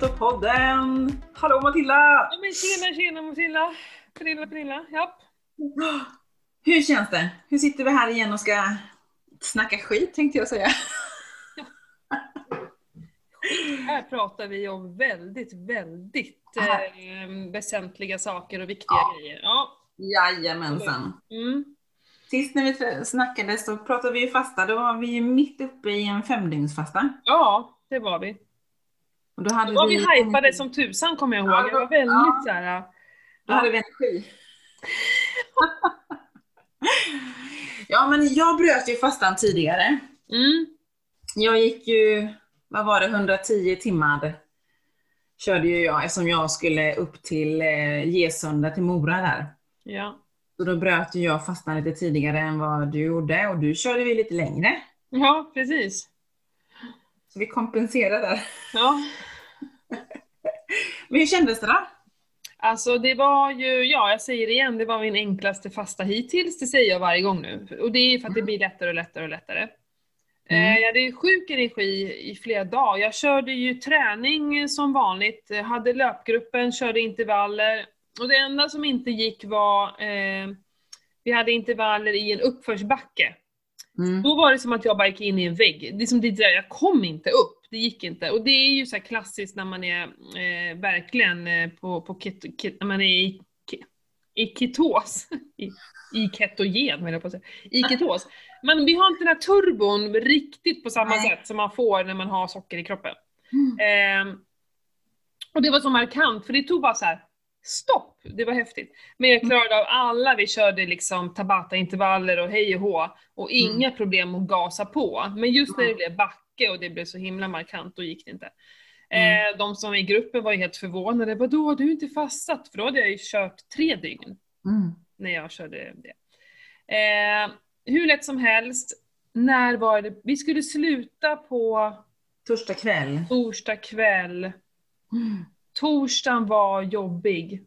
Keto-podden! Hallå Matilda! Ja, men tjena, tjena Matilda! Pernilla, Pernilla, japp. Hur känns det? Hur sitter vi här igen och ska snacka skit tänkte jag säga. Här pratar vi om väldigt, väldigt eh, väsentliga saker och viktiga Ja. grejer. Ja. Jajamensan. Mm. Sist när vi snackade så pratade vi ju fasta, då var vi ju mitt uppe i en femdygnsfasta. ja, det var vi. Och då hade Då var vi vi hypade som tusan kommer jag ihåg. Ja, Jag var väldigt ja. så här. Då hade vi energi. ja men jag bröt ju fastan tidigare. Mm. Jag gick ju, vad var det, 110 timmar körde ju jag eftersom jag skulle upp till eh, Gesunda till Mora där. Ja. Så då bröt ju jag fastan lite tidigare än vad du gjorde och du körde vi lite längre. ja, precis. Så vi kompenserade där. Ja. Men hur kändes det då? Alltså det var ju, ja jag säger det igen, det var min enklaste fasta hittills, det säger jag varje gång nu. Och det är för att det blir lättare och lättare och lättare. Mm. Eh, Jag hade sjuk energi i flera dagar. Jag körde ju träning som vanligt, hade löpgruppen, körde intervaller. Och det enda som inte gick var, eh, vi hade intervaller i en uppförsbacke. Mm. Då var det som att jag bara gick in i en vägg. Det är som det där, jag kom inte upp, det gick inte. Och det är ju så här klassiskt när man är eh, verkligen eh, på, på keto, ket, när man är i, i ketos. I, I ketogen menar jag på att säga. I ketos. Men vi har inte den här turbon riktigt på samma Nej. sätt som man får när man har socker i kroppen. Mm. Ehm, och det var så markant, för det tog bara så här stopp. Det var häftigt. Men jag klarade av alla, vi körde liksom Tabata-intervaller och hej och hå. Och Mm. inga problem att gasa på. Men just när det blev backe och det blev så himla markant, då gick det inte. Mm. Eh, de som var i gruppen var ju helt förvånade. Vadå, du inte fastat? För då hade jag ju kört tre dygn Mm. när jag körde det. Eh, hur lätt som helst. När var det? Vi skulle sluta på Torsdag kväll. torsdag kväll. Mm. Torsdagen var jobbig.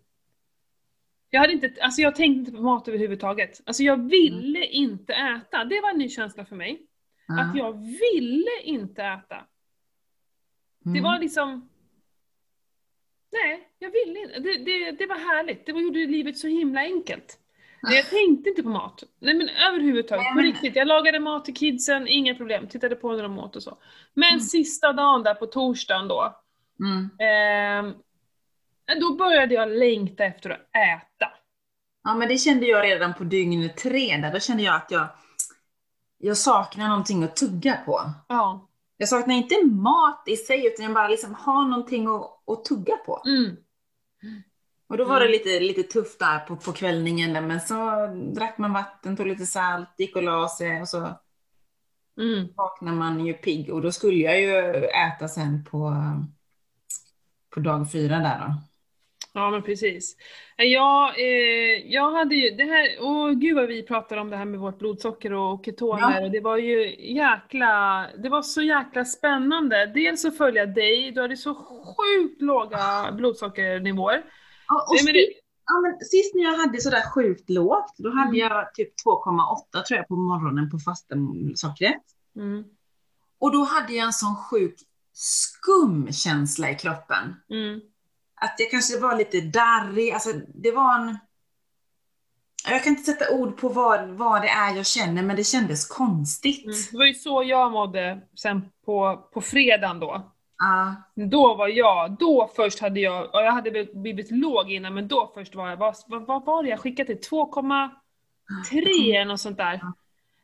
Jag hade inte, alltså jag tänkte inte på mat överhuvudtaget. Alltså jag ville inte äta. Det var en ny känsla för mig. Ja. Att jag ville inte äta. Det Mm. var liksom... Nej, jag ville inte. Det, det, det var härligt. Det gjorde livet så himla enkelt. Men jag tänkte inte på mat. Nej men överhuvudtaget, Nej, på riktigt. Jag lagade mat till kidsen, inga problem. Tittade på när de åt och så. Men Mm. sista dagen där på torsdagen då, Mm. ehm, då började jag längta efter att äta. Ja men det kände jag redan på dygn tre där. Då kände jag att jag, jag saknar någonting att tugga på. Ja. Jag saknar inte mat i sig utan jag bara liksom har någonting att, att tugga på. Mm. Och då var det Mm. lite, lite tufft där på, på kvällningen där, men så drack man vatten, tog lite salt, gick och la sig och så Mm. vaknar man ju pigg och då skulle jag ju äta sen på, på dag fyra där då. Ja men precis. Jag, eh, jag hade ju, det här, åh gud vad vi pratar om det här med vårt blodsocker och ketoner Ja. det var ju jäkla, det var så jäkla spännande. Dels att följa dig, du hade så sjukt låga blodsockernivåer. Ja, och Nej, det- ja, men sist när jag hade sådär sjukt lågt, då hade Mm. jag typ 2,8 tror jag på morgonen på fastensockret. Mm, Och då hade jag en sån sjuk skumkänsla i kroppen. mm, Att jag kanske var lite darrig, alltså det var en... Jag kan inte sätta ord på vad, vad det är jag känner, men det kändes konstigt. mm. Det var ju så jag mådde sen på, på fredagen då. Ja. Då var jag, då först hade jag, och jag hade blivit låg innan, men då först var jag, vad, vad, vad var det jag skickade till? 2,3 eller något sånt där.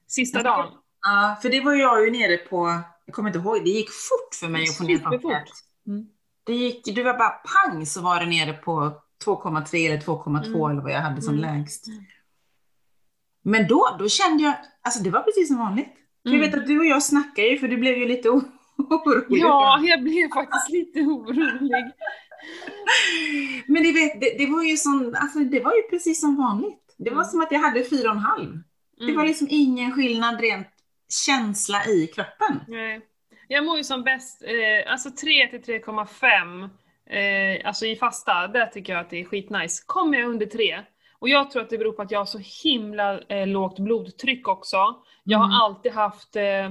Sista dagen. ja, för det var jag ju nere på, jag kommer inte ihåg, det gick fort för mig att få ner. Mm. Det gick, det var bara pang så var det nere på 2,3 eller 2,2 Mm. eller vad jag hade som Mm. lägst. Men då, då kände jag, alltså det var precis som vanligt. För jag Mm. vet att du och jag snackade ju för du blev ju lite orolig. Ja, jag blev faktiskt lite orolig. Men det, vet, det, det var ju som, alltså det var ju precis som vanligt. Det var Mm. som att jag hade 4,5. Det var Mm. liksom ingen skillnad rent känsla i kroppen. Nej. Jag mår ju som bäst, eh, alltså 3 till 3,5, eh, alltså i fasta, där tycker jag att det är skitnice. Kommer jag under 3, och jag tror att det beror på att jag har så himla eh, lågt blodtryck också. Jag Mm. har alltid haft eh,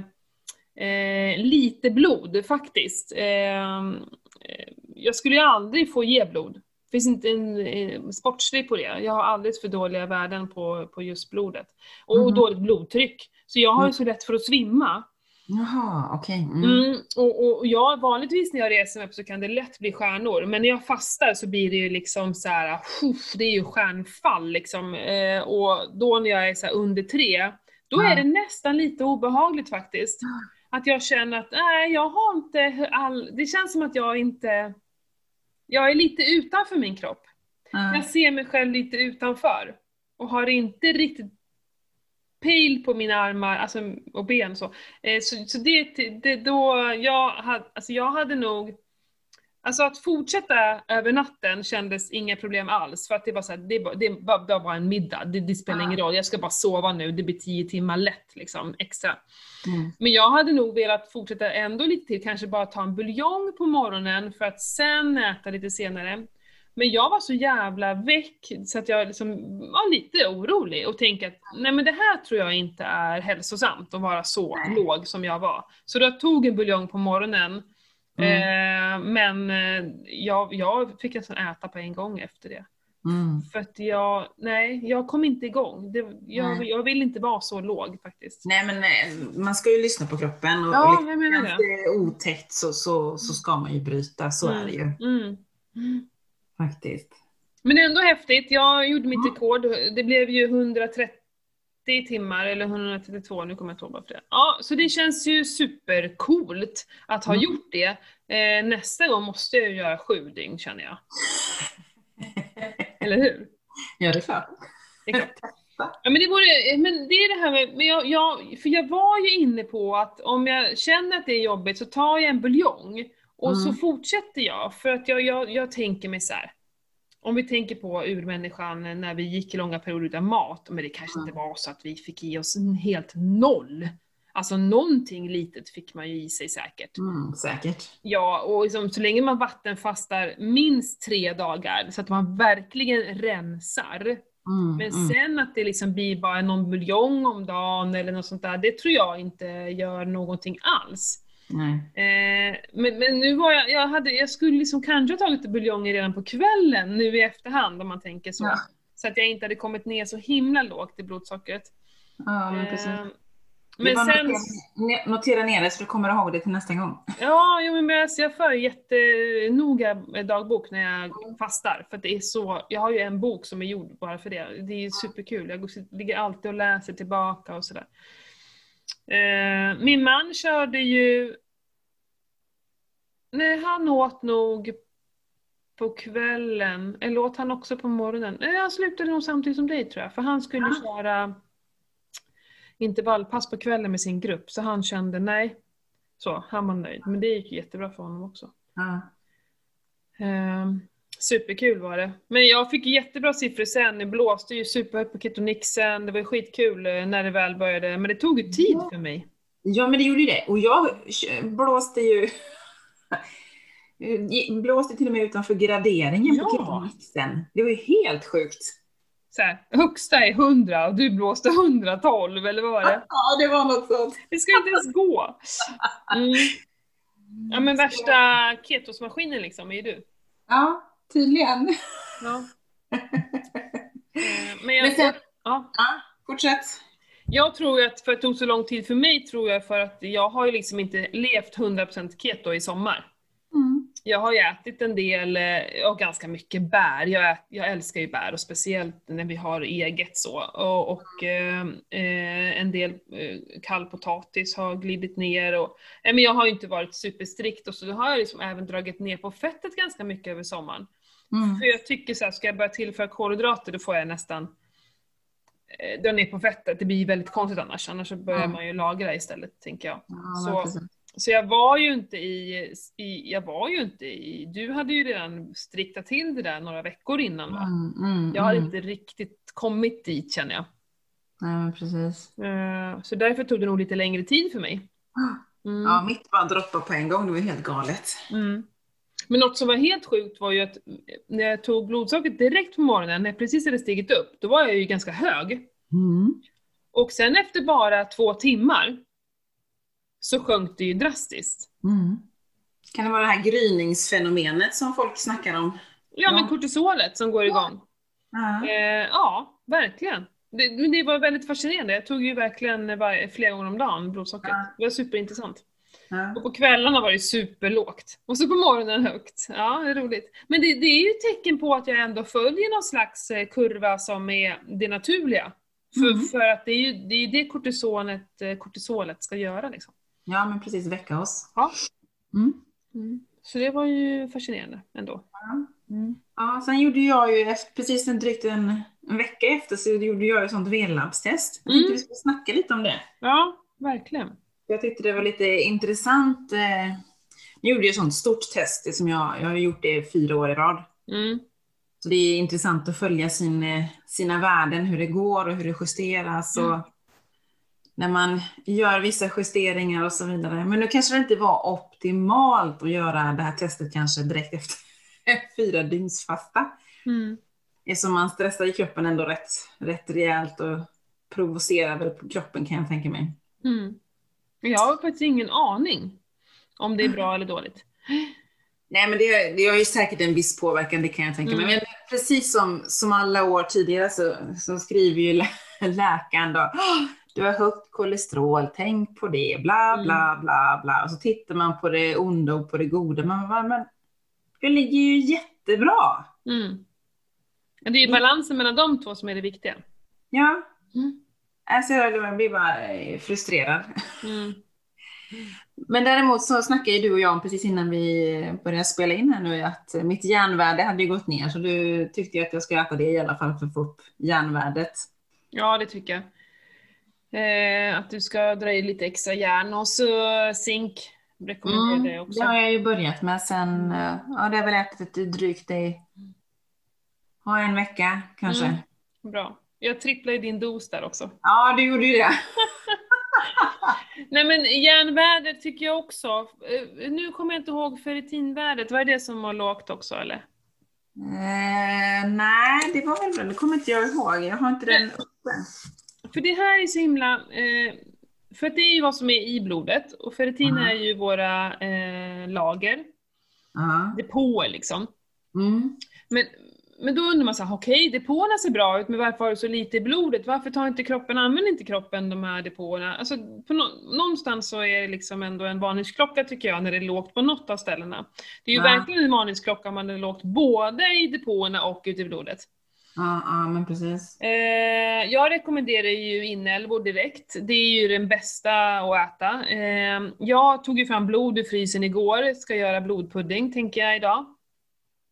eh, lite blod faktiskt. Eh, eh, jag skulle ju aldrig få ge blod. Det finns inte en, en sportslig på det. Jag har alldeles för dåliga värden på, på just blodet. Och Mhm. dåligt blodtryck. Så jag har ju Mm. så lätt för att svimma. Jaha, okej. Mm. Mm, och, och jag, vanligtvis när jag reser mig upp så kan det lätt bli stjärnor, men när jag fastar så blir det ju liksom så här, "Huff", det är ju stjärnfall liksom. Eh, och då när jag är så under tre, då Ja. är det nästan lite obehagligt faktiskt. Att jag känner att, nej jag har inte all, det känns som att jag inte, jag är lite utanför min kropp. Ja. Jag ser mig själv lite utanför. Och har inte riktigt pejl på mina armar alltså, och ben så. Eh, så, så det, det då, jag hade, alltså jag hade nog, alltså att fortsätta över natten kändes inga problem alls. För att det var så här, det, var- det, var, det var bara en middag, det, det spelar Ja. ingen roll, jag ska bara sova nu, det blir tio timmar lätt liksom extra. Mm. Men jag hade nog velat fortsätta ändå lite till, kanske bara ta en buljong på morgonen för att sen äta lite senare. Men jag var så jävla väck så att jag liksom var lite orolig och tänkte att nej men det här tror jag inte är hälsosamt att vara så Nej. låg som jag var. Så jag tog en buljong på morgonen. Eh, men eh, jag, jag fick nästan äta på en gång efter det. Mm. För att jag, nej, jag kom inte igång. Det, jag, Nej. jag vill inte vara så låg faktiskt. Nej men eh, man ska ju lyssna på kroppen och, Ja, och känns det. det otäckt så, så, så ska man ju bryta, så är det ju Mm. Faktiskt. Men ändå häftigt, jag gjorde mitt rekord. Det blev ju 130 timmar, eller 132, nu kommer jag inte ihåg varför det Ja, så det känns ju supercoolt att ha Mm. gjort det. Eh, nästa gång måste jag ju göra sju dygn känner jag. Eller hur? Ja, det är klart. Det är klart. Ja, men det, vore, men det är det här med, men jag, jag, för jag var ju inne på att om jag känner att det är jobbigt så tar jag en buljong och så Mm. fortsätter jag. För att jag, jag, jag tänker mig så här. Om vi tänker på urmänniskan när vi gick i långa perioder utan mat, men det kanske inte var så att vi fick i oss en helt noll. Alltså någonting litet fick man ju i sig säkert. Mm, säkert. Ja, och liksom, så länge man vattenfastar minst tre dagar, så att man verkligen rensar, Mm, men mm. sen att det liksom blir bara någon buljong om dagen eller något sånt där, det tror jag inte gör någonting alls. Eh, men, men nu var jag, jag hade, jag skulle liksom kanske ha tagit buljonger redan på kvällen nu i efterhand om man tänker så. Ja. Så att jag inte hade kommit ner så himla lågt i blodsockret. Ja, men precis. Eh, Men sen, notera, notera ner det så du kommer ihåg det till nästa gång. ja, jo, men jag, jag för jättenoga dagbok när jag fastar. För det är så, jag har ju en bok som är gjord bara för det. Det är superkul. Jag ligger alltid och läser tillbaka och sådär. Eh, min man körde ju... Nej, han åt nog på kvällen. Eller åt han också på morgonen? Nej, han slutade nog samtidigt som dig tror jag. För han skulle Ja. köra intervallpass på kvällen med sin grupp. Så han kände nej. Så, han var nöjd. Men det gick jättebra för honom också. Ja. Ehm, superkul var det. Men jag fick jättebra siffror sen. Det blåste ju superhögt på ketonixen. Det var skitkul eh, när det väl började. Men det tog ju tid Ja. för mig. ja, men det gjorde ju det. Och jag blåste ju blåste till och med utanför graderingen på Ja. ketonixen. Det var ju helt sjukt. Så här, högsta är 100 och du blåste 112 eller vad var det? Ja, det var något sånt. Det ska inte ens gå. Mm. Ja men värsta ketosmaskinen liksom är ju du. Ja, tydligen. Ja. Eh, Men jag, Men sen- ja. Ja, fortsätt. Jag tror att för att det tog så lång tid för mig tror jag för att jag har ju liksom inte levt 100% keto i sommar. Mm. Jag har ju ätit en del, eh, och ganska mycket bär. Jag, ät, jag älskar ju bär och speciellt när vi har eget så. Och, och eh, eh, en del eh, kall potatis har glidit ner och, eh, men jag har ju inte varit superstrikt och så har jag liksom även dragit ner på fettet ganska mycket över sommaren. Mm. För jag tycker så här, ska jag börja tillföra kolhydrater då får jag nästan dra ner på fettet. Det blir väldigt konstigt annars, annars börjar Mm. man ju lagra istället tänker jag. Ja, Så- precis. Så jag var ju inte i, i, jag var ju inte i, du hade ju redan striktat till det där några veckor innan va? Mm, mm, Jag hade mm. inte riktigt kommit dit känner jag. Nej, men precis. Eh, Så därför tog det nog lite längre tid för mig. Mm. Ja, mitt bara droppade på en gång. Det var helt galet. Mm. Men något som var helt sjukt var ju att när jag tog blodsockret direkt på morgonen, när jag precis hade stigit upp, då var jag ju ganska hög. Mm. Och sen efter bara två timmar så sjönk det ju drastiskt. Mm. Kan det vara det här gryningsfenomenet som folk snackar om? Ja, men kortisolet som går igång. Ja. Eh, ja, verkligen. Det, men det var väldigt fascinerande. Jag tog ju verkligen var, flera gånger om dagen blodsocker. Ja. Det var superintressant. Ja. Och på kvällarna var det superlågt. Och så på morgonen högt. Ja, det är roligt. Men det, det är ju ett tecken på att jag ändå följer någon slags eh, kurva som är det naturliga. För, Mm. för att det är ju det, är det kortisonet, eh, kortisolet ska göra liksom. Ja, men precis väcka oss. Ja. Mm. Så det var ju fascinerande ändå. Mm. Ja, sen gjorde jag ju precis en drygt en, en vecka efter så gjorde jag ett sånt V-labbstest. Jag tänkte Mm. vi skulle snacka lite om det. Ja, verkligen. Jag tyckte det var lite intressant. Eh, jag gjorde ju ett sånt stort test som jag, jag har gjort det fyra år i rad. Mm. Så det är intressant att följa sin, eh, sina värden, hur det går och hur det justeras. Och när man gör vissa justeringar och så vidare. Men nu kanske det inte var optimalt att göra det här testet kanske direkt efter fyra dygns fasta. Mm. Eftersom man stressar i kroppen ändå rätt, rätt rejält och provocerar väl kroppen kan jag tänka mig. Mm. Jag har faktiskt ingen aning om det är bra eller dåligt. Nej men det, det har ju säkert en viss påverkan, det kan jag tänka mig. Mm. Men precis som, som alla år tidigare så, så skriver ju lä läkaren då, "Åh, du har högt kolesterol, tänk på det, bla bla bla bla. Och så tittar man på det onda och på det goda. Man, man, det ligger ju jättebra. Mm. Men det är ju balansen mellan de två som är det viktiga. Ja, Mm. alltså jag blir bara eh, frustrerad. Mm. Men däremot så snackade ju du och jag om precis innan vi började spela in här nu att mitt järnvärde hade ju gått ner så du tyckte ju att jag ska äta det i alla fall för att få upp järnvärdet. Ja, det tycker jag. Eh, att du ska dra i lite extra järn och så zink. Rekommenderar Mm, det också. det har jag ju börjat med sen, eh, ja det har väl ätit drygt i, ja en vecka kanske. Mm. Bra. Jag tripplar ju din dos där också. Ja, du gjorde ju det. Nej men järnvärdet tycker jag också. Eh, nu kommer jag inte ihåg ferritinvärdet, vad är det som var lågt också eller? Eh, nej, det var väl det kommer inte jag ihåg. Jag har inte den uppe. För det här är så himla... Eh, för att det är ju vad som är i blodet och ferritin Ja. är ju våra eh, lager, Ja. depåer liksom. Mm. Men, men då undrar man så här, okej depåerna ser bra ut men varför har du så lite i blodet? Varför tar inte kroppen, använder inte kroppen de här depåerna? Alltså på nå- någonstans så är det liksom ändå en varningsklocka tycker jag när det är lågt på något av ställena. Det är ju Ja. verkligen en varningsklocka om man är lågt både i depåerna och ute i blodet. Ja, ja, men precis. Eh, jag rekommenderar ju inälvor direkt. Det är ju den bästa att äta. Eh, jag tog ju fram blod ur frysen igår, ska göra blodpudding tänker jag idag.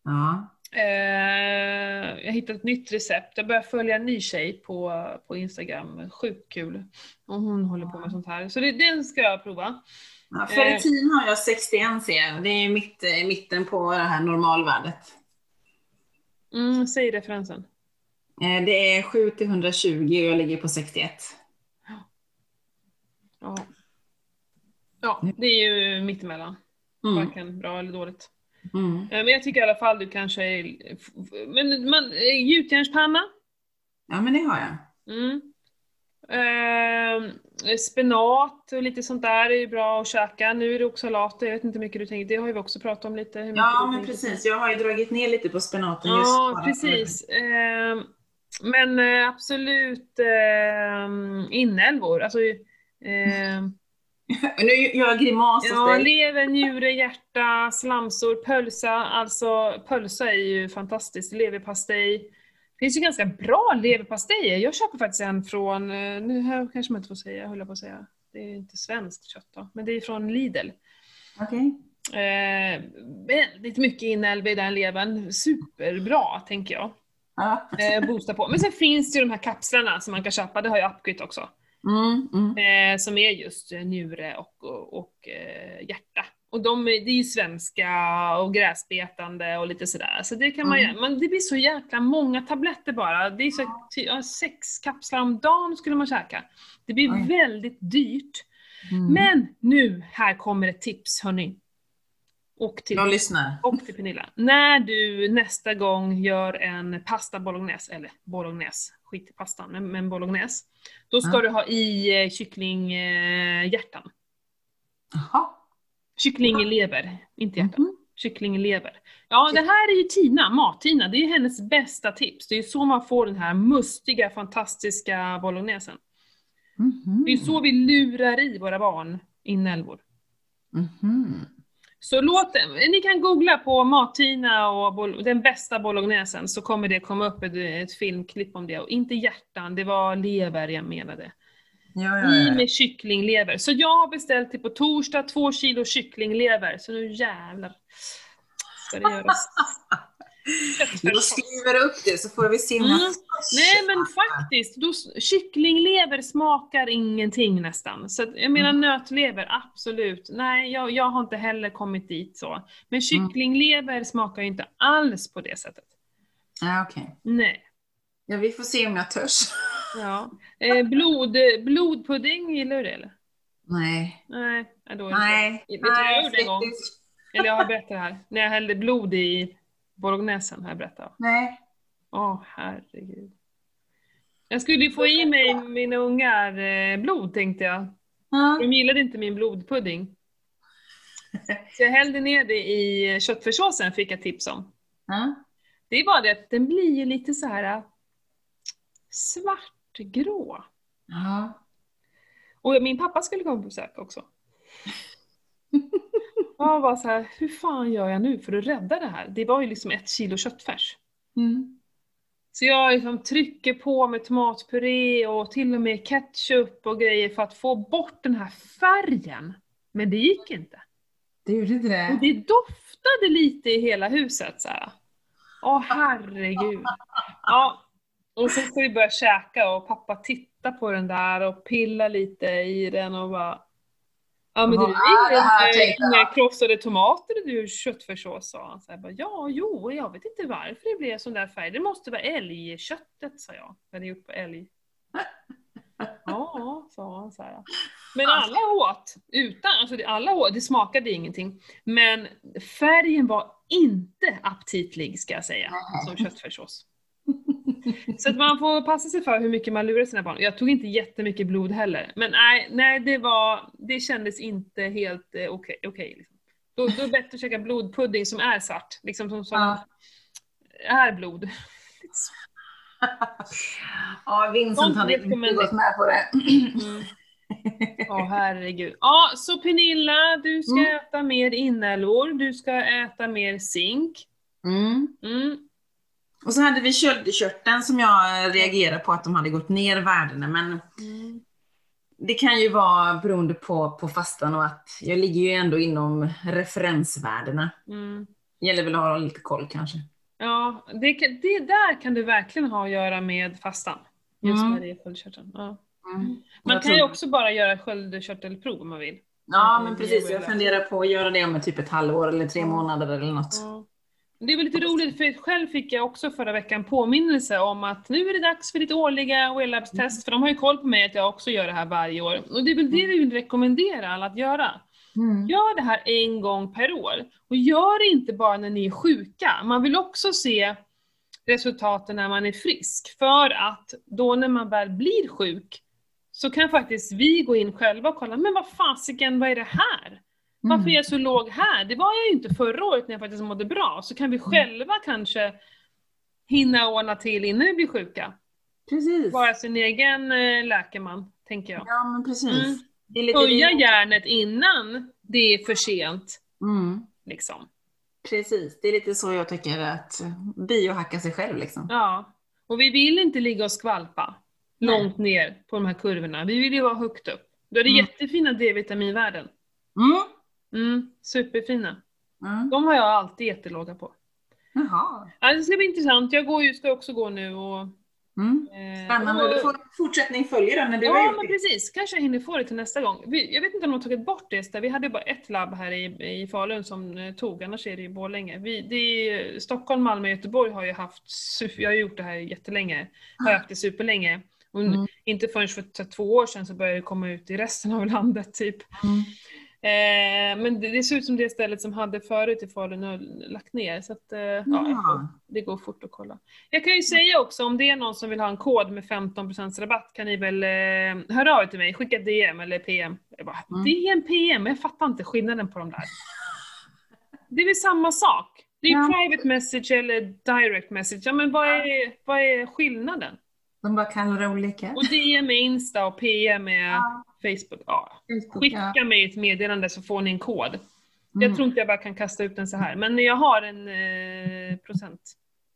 Ja. Eh, jag hittade ett nytt recept. Jag börjar följa en ny tjej på, på Instagram. Sjukt kul. Och hon håller på med sånt här. Så det, den ska jag prova. Ja, ferritin har jag 61 ser jag. Det är mitt, i mitten på det här normalvärdet. Mm, säg referensen. Eh, Det är 7 till 120 och jag ligger på 61. Ja. ja, det är ju mittemellan. Mm. Varken bra eller dåligt. Mm. Eh, Men jag tycker i alla fall du kanske är... Men man, eh, gjutjärnspanna. Ja, men det har jag. Mm. Eh, spenat och lite sånt där är ju bra att käka. Nu är det oxalater, jag vet inte hur mycket du tänker, det har ju vi också pratat om lite. Ja, men precis. Jag har ju dragit ner lite på spenaten just Ja, precis. Eh, men eh, absolut eh, inälvor. Alltså, eh, Nu gör jag grimas ja, lever, njure, hjärta, slamsor, pölsa. Alltså pölsa är ju fantastiskt. Leverpastej. Det finns ju ganska bra leverpastejer. Jag köper faktiskt en från, eh, nu här kanske man inte får säga, höll jag på att säga. Det är inte svenskt kött då, men det är från Lidl. Okej. Eh, väldigt mycket inälvor i den levern. Superbra, tänker jag. Ja. eh, boosta på. Men sen finns det ju de här kapslarna som man kan köpa, det har ju Upgrit också. Mm, mm. Eh, som är just eh, njure och, och, och eh, hjärta. Och de, är- det är ju svenska och gräsbetande och lite sådär. Så det kan man Mm. göra. Men det blir så jäkla många tabletter bara. Det är så, ja, sex kapslar om dagen skulle man käka. Det blir Oj. väldigt dyrt. Mm. Men nu, här kommer ett tips hörni. Och till Jag lyssnar. och till Pernilla. När du nästa gång gör en pasta bolognese, eller bolognese, skit i pastan, men, men bolognese. Då ska Ja. du ha i eh, kycklinghjärtan. Jaha. Kycklinglever, inte hjärta. Mhm. Kycklinglever. Ja, det här är ju Tina, Mat-Tina. Det är hennes bästa tips. Det är ju så man får den här mustiga, fantastiska bolognesen. Mhm. Det är ju så vi lurar i våra barn inälvor. Mhm. Så låt ni kan googla på Mat-Tina och den bästa bolognesen så kommer det komma upp ett, ett filmklipp om det. Och inte hjärtan, det var lever jag menade. Ja, ja, I ja. med kycklinglever. Så jag har beställt till på torsdag två kilo kycklinglever. Så nu jävlar ska det göras. Jag skriver upp det så får vi se Mm. Nej men faktiskt, då, kycklinglever smakar ingenting nästan. Så jag menar Mm. nötlever, absolut. Nej, jag, jag har inte heller kommit dit så. Men kycklinglever smakar ju inte alls på det sättet. Ja, okej. Nej. Ja, vi får se om jag törs. Ja. Eh, blod, blodpudding, gillar du det eller? Nej. Nej, då är det Nej. Vet du vad jag gjorde en gång? Eller jag har berättat det här. När jag hällde blod i bolognesen har jag berättat. Nej. Åh herregud. Jag skulle ju få i mig mina ungar eh, blod tänkte jag. Ja. De gillade inte min blodpudding. Så jag hällde ner det i köttfärssåsen fick jag tips om. Ja. Det är bara det att den blir ju lite så här äh, svartgrå. Ja. Och min pappa skulle komma på besök också. Jag var så här, hur fan gör jag nu för att rädda det här? Det var ju liksom ett kilo köttfärs. Mm. Så jag liksom trycker på med tomatpuré och till och med ketchup och grejer för att få bort den här färgen. Men det gick inte. Det gjorde inte Och det? det doftade lite i hela huset så här. Åh herregud. Ja. Och så ska vi börja käka och pappa titta på den där och pilla lite i den och bara Ja men Vad det är det här, är tänkte inga krossade tomater i du köttfärssås sa han. Så här, bara, ja, jo, jag vet inte varför det blev sån där färg. Det måste vara älgköttet sa jag. Jag hade gjort på älg. Ja, sa han så här. Men alla åt, utan, alltså det, alla åt, det smakade ingenting. Men färgen var inte aptitlig ska jag säga, som köttfärssås. Så att man får passa sig för hur mycket man lurar sina barn. Jag tog inte jättemycket blod heller. Men nej, nej det var, det kändes inte helt eh, okej. okej, liksom. då, då är det bättre att käka blodpudding som är svart, liksom som, som Ja. är blod. Ja, Vincent hade inte gått med på det. Mm. Åh herregud. Ja, så Pernilla, du ska Mm. äta mer inälvor, du ska äta mer zink. Mm. Mm. Och så hade vi köldkörteln som jag reagerade på att de hade gått ner värdena. Men Mm. det kan ju vara beroende på, på fastan och att jag ligger ju ändå inom referensvärdena. Mm. Gäller väl att ha lite koll kanske. Ja, det, kan- det där kan du verkligen ha att göra med fastan. Just Mm. när det är sköldkörteln. Ja. Mm. Man Jag kan ju också bara göra sköldkörtelprov om man vill. Ja, Mm, men precis. Jag funderar på att göra det om typ ett halvår eller tre månader eller något. Det är väl lite roligt för själv fick jag också förra veckan påminnelse om att nu är det dags för ditt årliga Wellabs-test, för de har ju koll på mig att jag också gör det här varje år. Och det är väl det vi vill rekommendera alla att göra. Mm. Gör det här en gång per år. Och gör det inte bara när ni är sjuka. Man vill också se resultaten när man är frisk. För att då när man väl blir sjuk så kan faktiskt vi gå in själva och kolla, men vad fasiken, vad är det här? Varför är jag så låg här? Det var jag ju inte förra året när jag faktiskt mådde bra. Så kan vi själva kanske hinna ordna till innan vi blir sjuka. Precis. Vara sin egen eh, läkeman, tänker jag. Ja, men precis. Mm. Det är lite Höja det. järnet innan det är för sent. Mm. Liksom. Precis, det är lite så jag tycker att biohacka sig själv liksom. Ja. Och vi vill inte ligga och skvalpa Nej. långt ner på de här kurvorna. Vi vill ju vara högt upp. Då är det Mm. jättefina D-vitaminvärden. Mm. Mm, superfina. Mm. De har jag alltid jättelåga på. Jaha. Ja, det ska bli intressant. Jag går ju, ska också gå nu och... Mm. Eh, Spännande. och- Du får fortsättning följer den när du har Ja, gjort men det. precis. Kanske jag hinner få det till nästa gång. Vi, jag vet inte om de har tagit bort det. Vi hade bara ett labb här i, i Falun som eh, tog, annars är det i Borlänge. Vi, det Stockholm, Malmö Göteborg har ju haft, jag har gjort det här jättelänge, har jag haft det superlänge. Och Mm. inte förrän för två år sedan så började det komma ut i resten av landet typ. Mm. Eh, men det, det ser ut som det stället som hade förut i Falun har lagt ner. Så att, eh, ja. Ja. det går fort att kolla. Jag kan ju säga också om det är någon som vill ha en kod med 15% rabatt kan ni väl eh, höra av er till mig, skicka DM eller PM. Jag bara, Mm. DM, PM, jag fattar inte skillnaden på de där. Det är väl samma sak? Det är ju Ja. private message eller direct message. Ja men vad är, vad är skillnaden? De bara kallar det olika. Och DM är Insta och PM är Ja. Facebook. Ja. Facebook, Skicka ja. mig ett meddelande så får ni en kod. Mm. Jag tror inte jag bara kan kasta ut den så här, men jag har en eh, procent.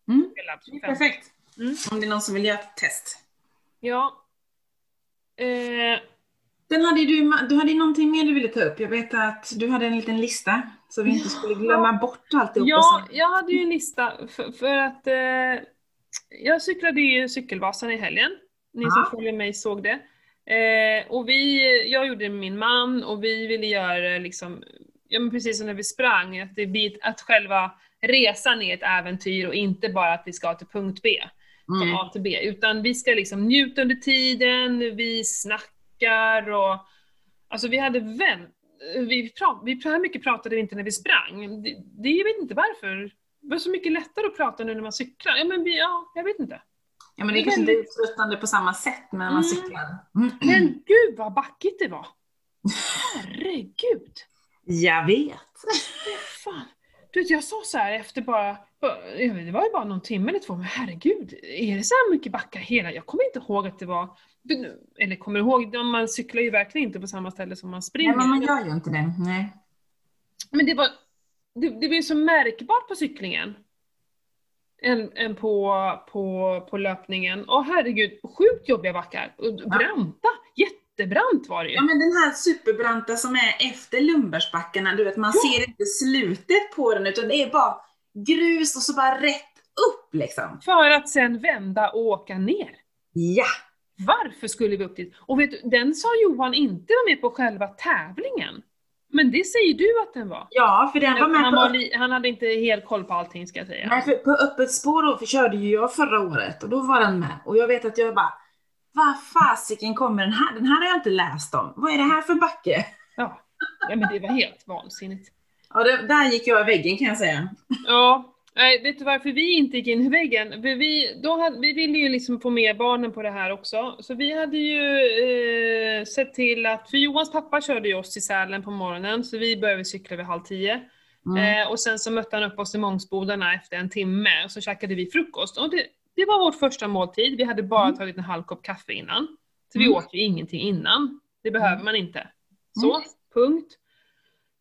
Mm. spelad, Det är 25. Perfekt. Mm. Om det är någon som vill göra ett test. Ja. Eh, Sen hade du, du hade ju någonting mer du ville ta upp. Jag vet att du hade en liten lista så vi inte skulle glömma bort alltihopa. ja, jag hade ju en lista för, för att eh, jag cyklade ju Cykelvasan i helgen. Ni som Ja. följer mig såg det. Eh, och vi, jag gjorde det med min man och vi ville göra liksom, ja men precis som när vi sprang, att det blir att själva resan är ett äventyr och inte bara att vi ska till punkt B. från Mm. A till B, utan vi ska liksom njuta under tiden, vi snackar och alltså vi hade vänt, vi, pra, vi här mycket pratade vi inte när vi sprang. Det, det, jag vet inte varför. Det var så mycket lättare att prata nu när man cyklar. Ja, men vi, ja, jag vet inte. Ja men det är kanske inte uttröttande på samma sätt när man Mm. cyklar. Mm. Men gud vad backigt det var! Herregud! Jag vet. Fan. Du vet, jag sa så här efter bara, det var ju bara någon timme eller två, men herregud, är det så här mycket backar hela? Jag kommer inte ihåg att det var, eller kommer ihåg, man cyklar ju verkligen inte på samma ställe som man springer. Nej, men man gör ju inte det. Nej. Men det var, det, det blev så märkbart på cyklingen. Än, än på, på, på löpningen. Åh herregud, sjukt jobbiga backar. Branta, jättebrant var det ju. Ja men den här superbranta som är efter Lumbersbackarna, du vet man Ja. ser inte slutet på den utan det är bara grus och så bara rätt upp liksom. För att sen vända och åka ner. Ja! Varför skulle vi upp dit? Och vet du, den sa Johan inte var med på själva tävlingen. Men det säger du att den var. Ja, för den var med Han, på, var han hade inte helt koll på allting ska jag säga. nej, för på öppet spår körde ju jag förra året och då var den med. Och jag vet att jag bara, vad fasiken kommer den här? Den här har jag inte läst om. Vad är det här för backe? Ja. ja, men det var helt vansinnigt. Ja, det, där gick jag i väggen kan jag säga. Ja, nej, vet du varför vi inte gick in i väggen? För vi, då hade, vi ville ju liksom få med barnen på det här också. Så vi hade ju eh, sett till att, för Johans pappa körde ju oss till Sälen på morgonen, så vi började cykla vid halv tio. Mm. Eh, och sen så mötte han upp oss i Mångsbodarna efter en timme, och så käkade vi frukost. Och det, det var vårt första måltid, vi hade bara Mm. tagit en halv kopp kaffe innan. Så vi Mm. åt ju ingenting innan. Det behöver Mm. man inte. Så, Mm. punkt.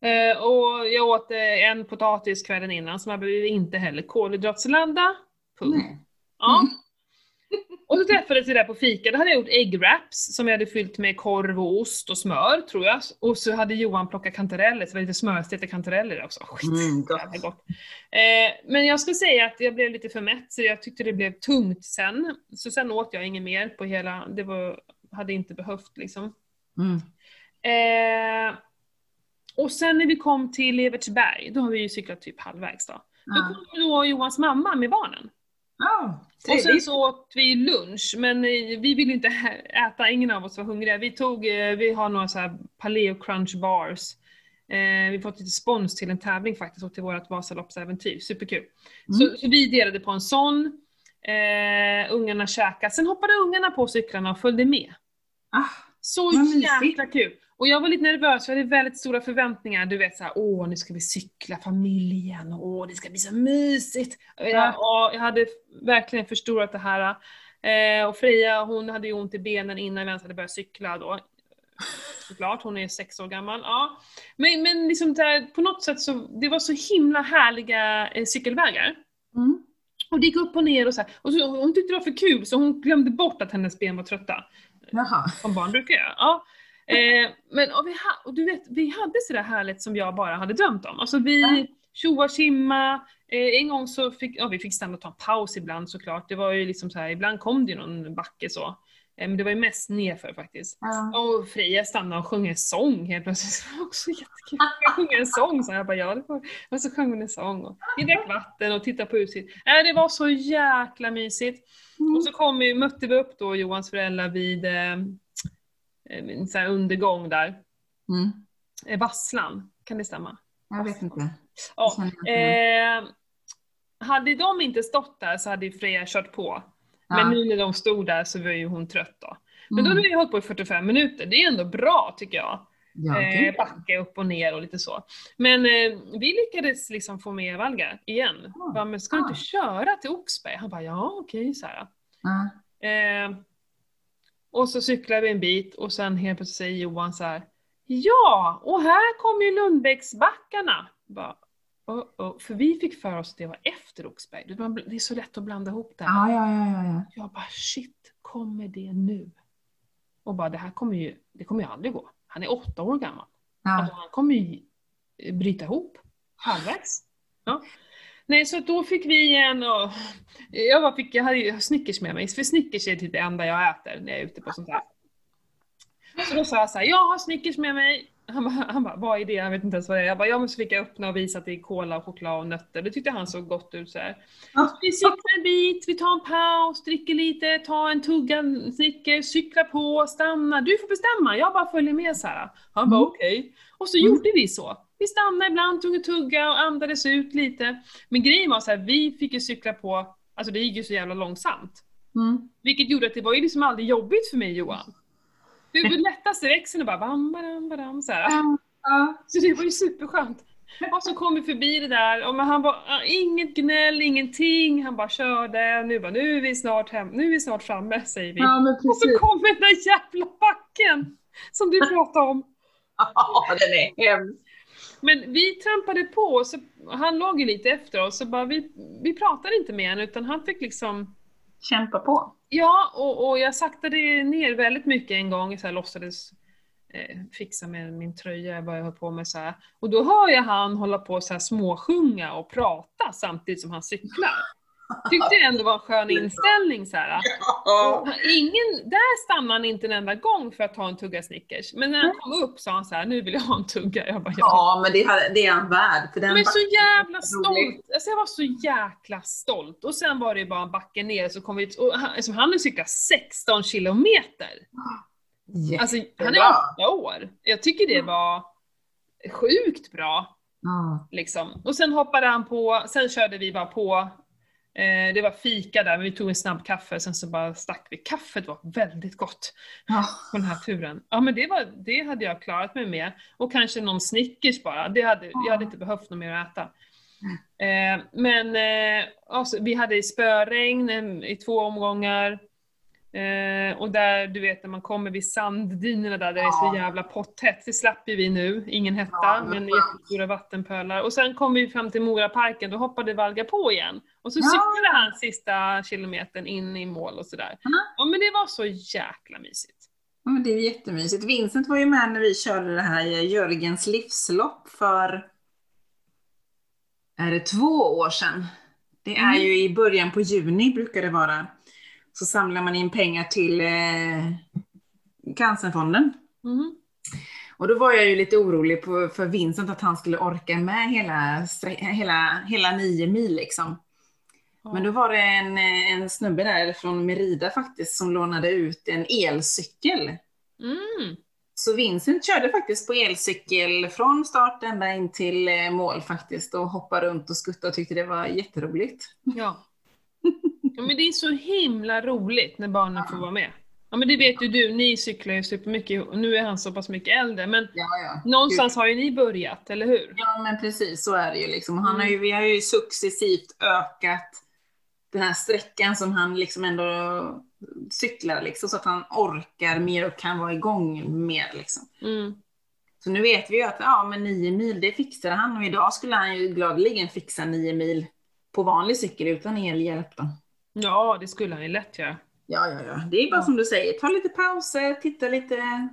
Eh, och jag åt eh, en potatis kvällen innan, så man behöver inte heller kolhydratslanda. Punkt. Nej. Ja. Mm. Och så träffades vi där på fika, då hade jag gjort egg wraps som jag hade fyllt med korv och ost och smör tror jag. Och så hade Johan plockat kantareller, så det var lite smörstekta kantareller också. Skit, Mm, gott. gott. Eh, men jag skulle säga att jag blev lite för mätt, så jag tyckte det blev tungt sen. Så sen åt jag inget mer på hela, det var, hade inte behövt liksom. Mm. Eh, och sen när vi kom till Evertsberg, då har vi ju cyklat typ halvvägs då. Då kom då Johans mamma med barnen. Ja, Och sen så åt vi lunch, men eh, vi ville inte äta, ingen av oss var hungriga. Vi tog, eh, vi har några så här Paleo Crunch bars. Eh, vi fått lite spons till en tävling faktiskt och till vårt Vasaloppsäventyr, superkul. Mm. Så, så vi delade på en sån, eh, ungarna käkade, sen hoppade ungarna på cyklarna och följde med. Ah, Så jäkla kul! Och jag var lite nervös, jag hade väldigt stora förväntningar. Du vet såhär, åh nu ska vi cykla familjen, och åh det ska bli så mysigt. Och Jag, jag hade verkligen förstorat det här. Eh, och Freja hon hade ju ont i benen innan vi ens hade börjat cykla då. Såklart, hon är sex år gammal. Ja. Men, men liksom där, på något sätt så, det var så himla härliga eh, cykelvägar. mm. Och det gick upp och ner och så här. Och så, hon tyckte det var för kul så hon glömde bort att hennes ben var trötta Jaha. som barn brukar göra. Ja. Eh, men och vi, ha, och du vet, vi hade sådär härligt som jag bara hade drömt om. Alltså vi tjoa tjimma, eh, en gång så fick, ja vi fick stanna och ta en paus ibland såklart. Det var ju liksom så här, ibland kom det ju någon backe så. Eh, men det var ju mest nerför faktiskt. Ja. Och Freja stannade och sjöng en sång helt plötsligt. Det var också jättekul. Jag sjunger en sång, så jag bara ja, det var... Och så sjöng hon en sång och vi drack vatten och tittade på utsikt. Äh, det var så jäkla mysigt. Mm. Och så kom vi, mötte vi upp då Johans föräldrar vid eh, en sån här undergång där. Mm. eh, Vasslan, kan det stämma? Jag vet inte. Ja. Eh, hade de inte stått där så hade Freja kört på. Ja. Men nu när de stod där så var ju hon trött då. Men då Mm. hade vi hållit på i 45 minuter, det är ändå bra tycker jag. Ja, eh, backa upp och ner och lite så. Men eh, vi lyckades liksom få med Valga igen. Ja. Bara, men ska du inte köra till Oxberg? Han bara, ja okej så här. Ja. Eh, och så cyklar vi en bit och sen helt plötsligt säger Johan så här. Ja, och här kommer ju Lundbäcksbackarna. Bara, oh, oh. För vi fick för oss att det var efter Oxberg. Det är så lätt att blanda ihop det. här. Ja, ja, ja, ja, ja. Jag bara shit, kommer det nu? Och bara det här kommer ju, det kommer ju aldrig gå. Han är åtta år gammal. ja. Alltså han kommer ju bryta ihop halvvägs. Ja. Nej, så då fick vi en och jag, bara fick, jag hade Snickers med mig, för Snickers är typ det enda jag äter när jag är ute på sånt här. Så då sa jag så här, jag har Snickers med mig. Han bara, han bara, vad är det? Jag vet inte ens vad det är. Jag bara, ja men så fick jag öppna och visa att det är cola och choklad och nötter. Det tyckte han såg gott ut så här. Ja. Vi cyklar en bit, vi tar en paus, dricker lite, tar en tugga Snickers, cyklar på, stannar. Du får bestämma, jag bara följer med så här. Han bara Mm. okej. Och så gjorde vi så. Vi stannade ibland, tog en tugga och andades ut lite. Men grejen var så här, vi fick ju cykla på, alltså det gick ju så jävla långsamt. Mm. Vilket gjorde att det var ju liksom aldrig jobbigt för mig Johan. Var lättaste växeln och bara bam, badam, badam, så här. Ja. Så det var ju superskönt. Och så kom vi förbi det där och han bara, ah, inget gnäll, ingenting. Han bara körde. Nu bara, nu är vi snart hem, nu är vi snart framme säger vi. Ja, och så precis. kom den där jävla backen! Som du pratade om. Ja, den är hemsk. Men vi trampade på och så, han låg ju lite efter oss så bara vi, vi pratade inte med honom utan han fick liksom Kämpa på. Ja, och, och jag saktade ner väldigt mycket en gång, så här, låtsades eh, fixa med min tröja, vad jag höll på med så här. Och då hör jag han hålla på så här småsjunga och prata samtidigt som han cyklar. Tyckte det ändå var en skön inställning så här. Ingen, där stannade han inte en enda gång för att ta en tugga Snickers. Men när han kom upp sa han så här, nu vill jag ha en tugga. Jag bara, ja. Ja, men det, det är han värd. För den är så jävla är stolt. Alltså jag var så jäkla stolt. Och sen var det ju bara en backe ner så kom vi och han, alltså han har cyklat 16 kilometer. Alltså han är Jättebra. åtta år. Jag tycker det var sjukt bra. Ja. Liksom. Och sen hoppade han på, sen körde vi bara på. Eh, det var fika där, men vi tog en snabb kaffe, sen så bara stack vi. Kaffet var väldigt gott Ja. på den här turen. Ja men det, var, det hade jag klarat mig med. Och kanske någon Snickers bara. Det hade, jag hade inte behövt något mer att äta. Eh, men eh, alltså, vi hade spöregn eh, i två omgångar. Eh, och där, du vet när man kommer vid sanddynerna där, där det är så jävla potthett. Det slapp ju vi nu, ingen hetta, Ja, men jättestora vattenpölar. Och sen kom vi fram till Moraparken, då hoppade Valga på igen. Och så Ja. cyklade han sista kilometern in i mål och sådär. Ja. Ja men det var så jäkla mysigt. Ja, men det är jättemysigt. Vincent var ju med när vi körde det här Jörgens livslopp för är det två år sedan. Det är Mm. ju i början på juni brukar det vara. Så samlar man in pengar till eh, Cancerfonden. Mhm. Och då var jag ju lite orolig på, för Vincent att han skulle orka med hela, hela, hela nio mil liksom. Men då var det en, en snubbe där från Merida faktiskt som lånade ut en elcykel. Mm. Så Vincent körde faktiskt på elcykel från start ända in till eh, mål faktiskt och hoppade runt och skuttade och tyckte det var jätteroligt. Ja. ja. Men det är så himla roligt när barnen får vara med. Ja men det vet ju du, ni cyklar ju supermycket och nu är han så pass mycket äldre men Ja, ja. någonstans har ju ni börjat, eller hur? Ja, men precis så är det ju liksom. Han har Mm. ju, vi har ju successivt ökat den här sträckan som han liksom ändå cyklar liksom så att han orkar mer och kan vara igång mer liksom. Mm. Så nu vet vi ju att ja, men nio mil, det fixade han och idag skulle han ju gladeligen fixa nio mil på vanlig cykel utan elhjälp då. Ja, det skulle han ju lätt göra. Ja, ja, ja. Det är bara Ja. som du säger, ta lite pauser, titta lite,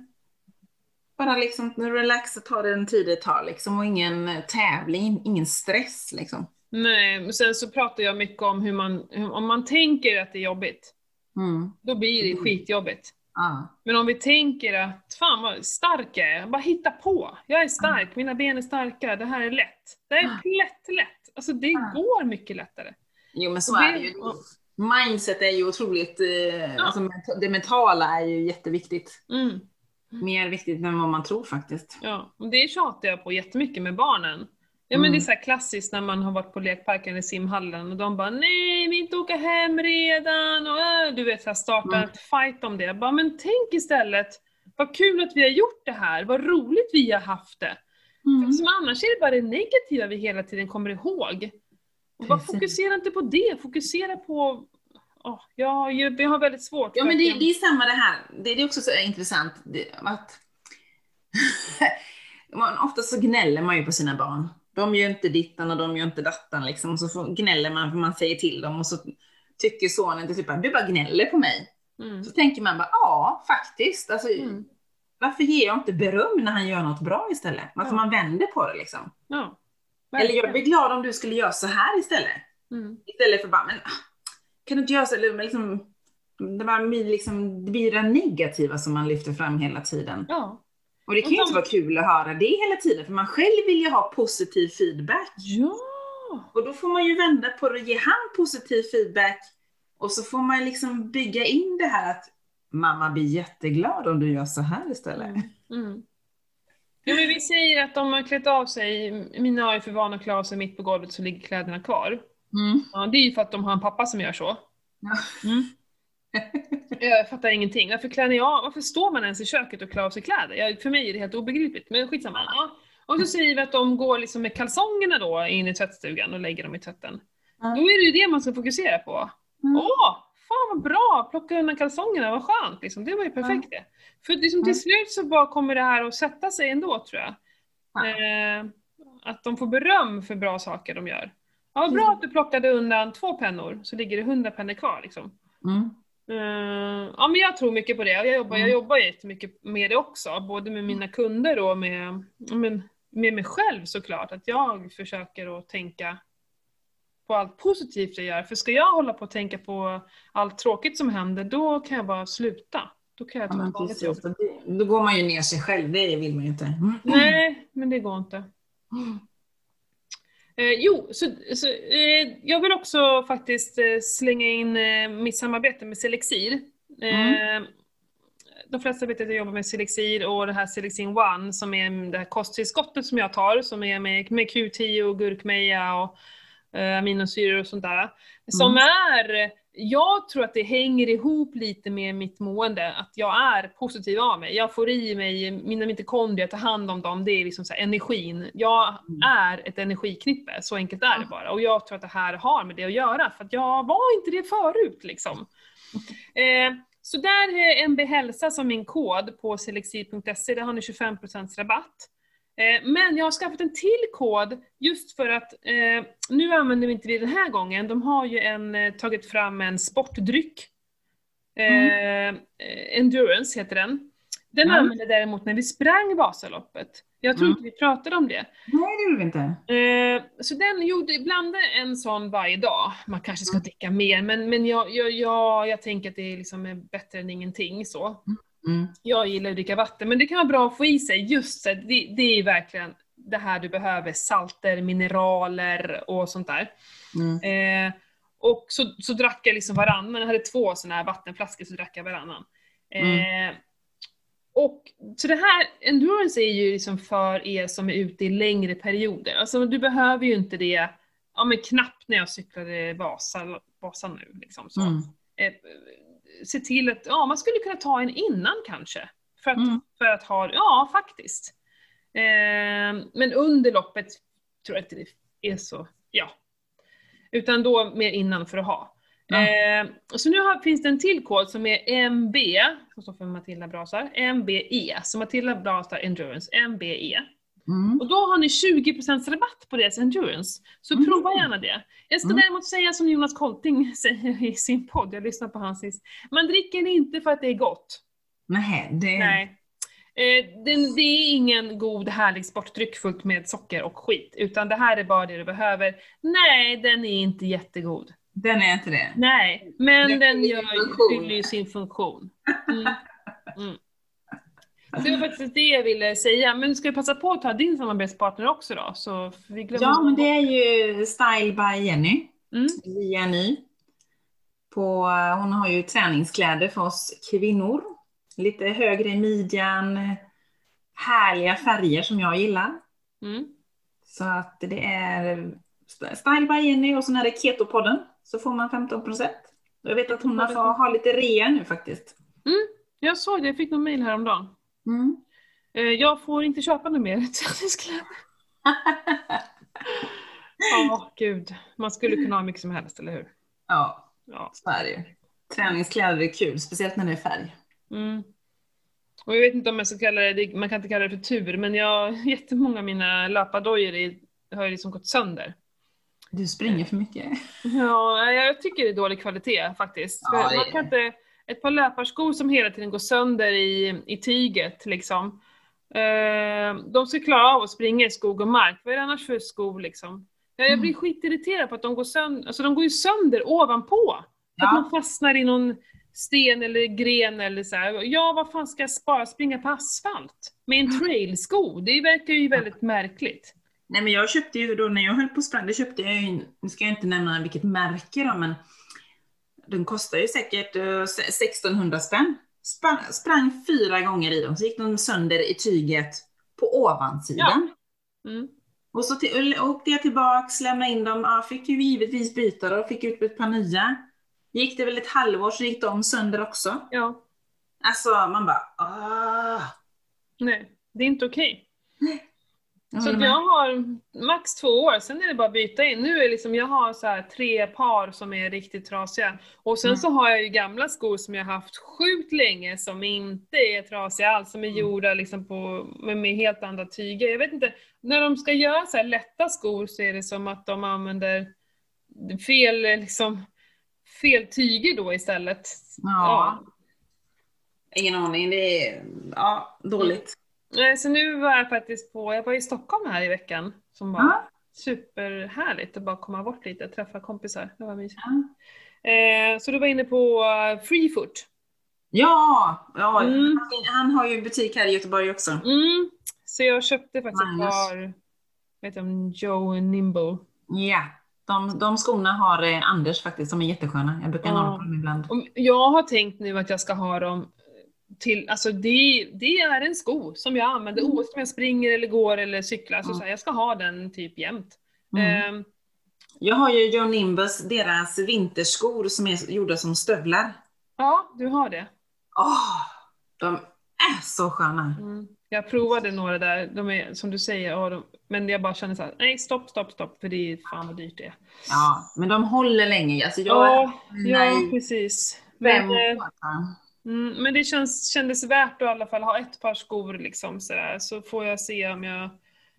bara liksom relaxa, ta den tid det tar liksom och ingen tävling, ingen stress liksom. Nej, men sen så pratar jag mycket om hur man, om man tänker att det är jobbigt, Mm. då blir det Mm. skitjobbigt. Ja. Men om vi tänker att fan vad stark jag är, bara hitta på. Jag är stark, mina ben är starka, det här är lätt. Det här är lätt, lätt. Alltså det går mycket lättare. Jo men så det- är det ju. Mindset är ju otroligt, eh, alltså ment- det mentala är ju jätteviktigt. Mm. mer viktigt än vad man tror faktiskt. Ja, och det tjatar jag på jättemycket med barnen. Ja men det är så här klassiskt när man har varit på lekparken eller simhallen och de bara nej, vi inte åka hem redan och äh, du vet så här, Mm. ett fight om det. Jag bara, men tänk istället, vad kul att vi har gjort det här, vad roligt vi har haft det. Mm. Som annars är det bara det negativa vi hela tiden kommer ihåg. Och bara fokusera inte på det, fokusera på... Oh, jag, jag, jag har väldigt svårt Ja men det, jag- det är samma det här, det, det är också så intressant att man, ofta så gnäller man ju på sina barn. De gör inte dittan och de gör inte dattan liksom. Och så gnäller man för man säger till dem och så tycker sonen till typ att du bara gnäller på mig. Mm. Så tänker man bara, ja faktiskt. Alltså, Mm. Varför ger jag inte beröm när han gör något bra istället? Varför Ja. man vänder på det liksom. Ja, Eller jag verkligen. blir glad om du skulle göra så här istället. Mm. Istället för bara, men ah, kan du inte göra så? Eller liksom, det, bara liksom, det blir det negativa som man lyfter fram hela tiden. Ja. Och det kan ju inte vara kul att höra det hela tiden, för man själv vill ju ha positiv feedback. Ja! Och då får man ju vända på det och ge han positiv feedback. Och så får man liksom bygga in det här att mamma blir jätteglad om du gör så här istället. Mm. Mm. Ja, men vi säger att de har klätt av sig, mina har ju för vana att klä av sig mitt på golvet så ligger kläderna kvar. Mm. Ja, det är ju för att de har en pappa som gör så. Mm. Jag fattar ingenting. Varför klär ni av? Varför står man ens i köket och klär av sig kläder? Jag, för mig är det helt obegripligt, men skitsamma. Ja. Och så säger vi att de går liksom med kalsongerna då in i tvättstugan och lägger dem i tvätten. Ja. Då är det ju det man ska fokusera på. Mm. Åh, fan vad bra! Plocka undan kalsongerna, vad skönt! Liksom. Det var ju perfekt det. För liksom, till Mm. slut så bara kommer det här att sätta sig ändå tror jag. Ja. Eh, att de får beröm för bra saker de gör. Ja, vad bra Mm. att du plockade undan två pennor, så ligger det hundra pennor kvar liksom. Mm. Eh, ja men jag tror mycket på det. Jag jobbar, jag Mm. jobbar jättemycket med det också, både med mina kunder och med, men, med mig själv såklart. Att jag försöker att tänka på allt positivt jag gör. För ska jag hålla på och tänka på allt tråkigt som händer, då kan jag bara sluta. Då kan jag Ja, ta men ett jobb. Då går man ju ner sig själv, det vill man ju inte. Mm. Nej, men det går inte. Eh, jo, så, så, eh, jag vill också faktiskt eh, slänga in eh, mitt samarbete med Selexir. Eh, De flesta vet att jag jobbar med Selexir och det här Selexin One som är det här kosttillskottet som jag tar som är med, med Q10 och gurkmeja och aminosyror och sånt där. Som är, jag tror att det hänger ihop lite med mitt mående, att jag är positiv av mig. Jag får i mig mina mitokondrier, tar hand om dem, det är liksom så energin. Jag Mm. är ett energiknippe, så enkelt är det bara. Och jag tror att det här har med det att göra, för att jag var inte det förut liksom. Eh, så där är MB Hälsa som min kod på selexir.se, där har ni 25% rabatt. Eh, Men jag har skaffat en till kod just för att, eh, nu använder vi inte det den här gången, de har ju en, eh, tagit fram en sportdryck. Eh, Endurance heter den. Den Mm. använde däremot när vi sprang Vasaloppet. Jag tror Mm. inte vi pratade om det. Nej, det gjorde vi inte. Så den gjorde, blanda en sån varje dag. Man kanske ska dricka mer, men, men jag, jag, jag, jag tänker att det liksom är bättre än ingenting så. Mm. Jag gillar att dricka vatten, men det kan vara bra att få i sig just det, det är verkligen det här du behöver, salter, mineraler och sånt där. Mm. Eh, och så, så drack jag liksom varannan, jag hade två såna här vattenflaskor så drack jag varannan. Eh, och, så det här, endurance är ju liksom för er som är ute i längre perioder. Alltså du behöver ju inte det, ja men knappt när jag cyklade Vasa, Vasa nu liksom så. Mm. Eh, se till att, ja man skulle kunna ta en innan kanske. För att, Mm. för att ha, ja faktiskt. Eh, men under loppet tror jag inte det är så, ja. Utan då mer innan för att ha. Ja. Eh, så nu har, finns det en till kod som är MB, som står för Matilda Brasar, MBE, så Matilda Brasar Endurance, MBE. Mm. Och då har ni 20% rabatt på deras Endurance. Så Mm. prova gärna det. Jag ska Mm. däremot säga som Jonas Kolting säger i sin podd, jag lyssnar på hans sist. Man dricker det inte för att det är gott. Nej, det... Nej. Eh, den, det är ingen god härlig sportdryck fullt med socker och skit, utan det här är bara det du behöver. Nej, den är inte jättegod. Den är inte det. Nej, men Den den fyller gör, ju sin funktion. Mm. Mm. Det var faktiskt det jag ville säga, men ska vi passa på att ta din samarbetspartner också då? Så vi glömmer Ja, men det är ju Style by Jenny. Mm. Jenny. På, hon har ju träningskläder för oss kvinnor. lite högre i midjan, härliga färger som jag gillar. Mm. Så att det är Style by Jenny och så när det är Keto-podden så får man 15%. Jag vet att hon har, lite rea nu faktiskt. Jag såg det, jag fick någon mail häromdagen. Mm. Eh, Jag får inte köpa något mer träningskläder. Ja, gud. Man skulle kunna ha mycket som helst, eller hur? ja, Ja. så är det ju. Träningskläder är kul, speciellt när det är färg. Mm. Och jag vet inte om jag ska kalla det, man kan inte kalla det för tur, men jag, jättemånga av mina löpardojor har ju liksom gått sönder. Du springer för mycket. Ja, jag tycker det är dålig kvalitet faktiskt. Ja, man kan inte, ett par löparskor som hela tiden går sönder i, i tyget liksom. Eh, de ska klara av att springa i skog och mark, vad är det annars för skor liksom? Ja, jag blir Mm. skitirriterad på att de går sönder, alltså de går ju sönder ovanpå. Ja. att man fastnar i någon sten eller gren eller så här. Ja, vad fan ska jag bara springa på asfalt? Med en trailsko? Det verkar ju väldigt märkligt. Nej men jag köpte ju då när jag höll på och sprang, det köpte jag ju, nu ska jag inte nämna vilket märke då men den kostar ju säkert eh, 1600 spänn. Sprang, sprang fyra gånger i dem, så gick de sönder i tyget på ovansidan. Mm. Och så till, åkte jag tillbaks, lämnade in dem, ja, fick ju givetvis byta och fick ut ett par nya. Gick det väl ett halvår så gick de sönder också. Ja, Alltså man bara, ah. nej, det är inte okej. Jag Så jag har max två år, sen är det bara att byta in. Nu är liksom, jag har så tre par som är riktigt trasiga. Och sen Mm. så har jag ju gamla skor som jag haft sjukt länge som inte är trasiga alls, som är Mm. gjorda liksom på, med, med helt andra tyger. Jag vet inte, när de ska göra så lätta skor så är det som att de använder fel, liksom, fel tyger då istället. Ja. Ingen aning, det är ja, dåligt. Nej, Så nu var jag faktiskt på, jag var i Stockholm här i veckan, som var Ja. superhärligt att bara komma bort lite, träffa kompisar, det var mysigt. Ja. Eh, så du var inne på uh, Freefoot. Ja, ja Mm. han, har ju butik här i Göteborg också. Mm. Så jag köpte faktiskt ett par, heter de, Joe Nimble. Ja, de, de skorna har eh, Anders faktiskt som är jättesköna. Jag brukar Ja. ha dem ibland. Och jag har tänkt nu att jag ska ha dem till, alltså det, det är en sko som jag använder Mm. oavsett om jag springer eller går eller cyklar, så, Mm. så här, jag ska ha den typ jämt. Mm. Eh, Jag har ju Joe Nimbus, deras vinterskor som är gjorda som stövlar. ja, du har det. Åh, de är så sköna. Mm. Jag provade några där, de är som du säger, ja, de, men jag bara kände såhär, nej stopp, stopp, stopp, för det är fan vad dyrt det är. Ja, men de håller länge. Alltså jag Ja, ja precis. fem Men, eh, år. Mm, men det känns, kändes värt att i alla fall ha ett par skor liksom sådär, så får jag se om jag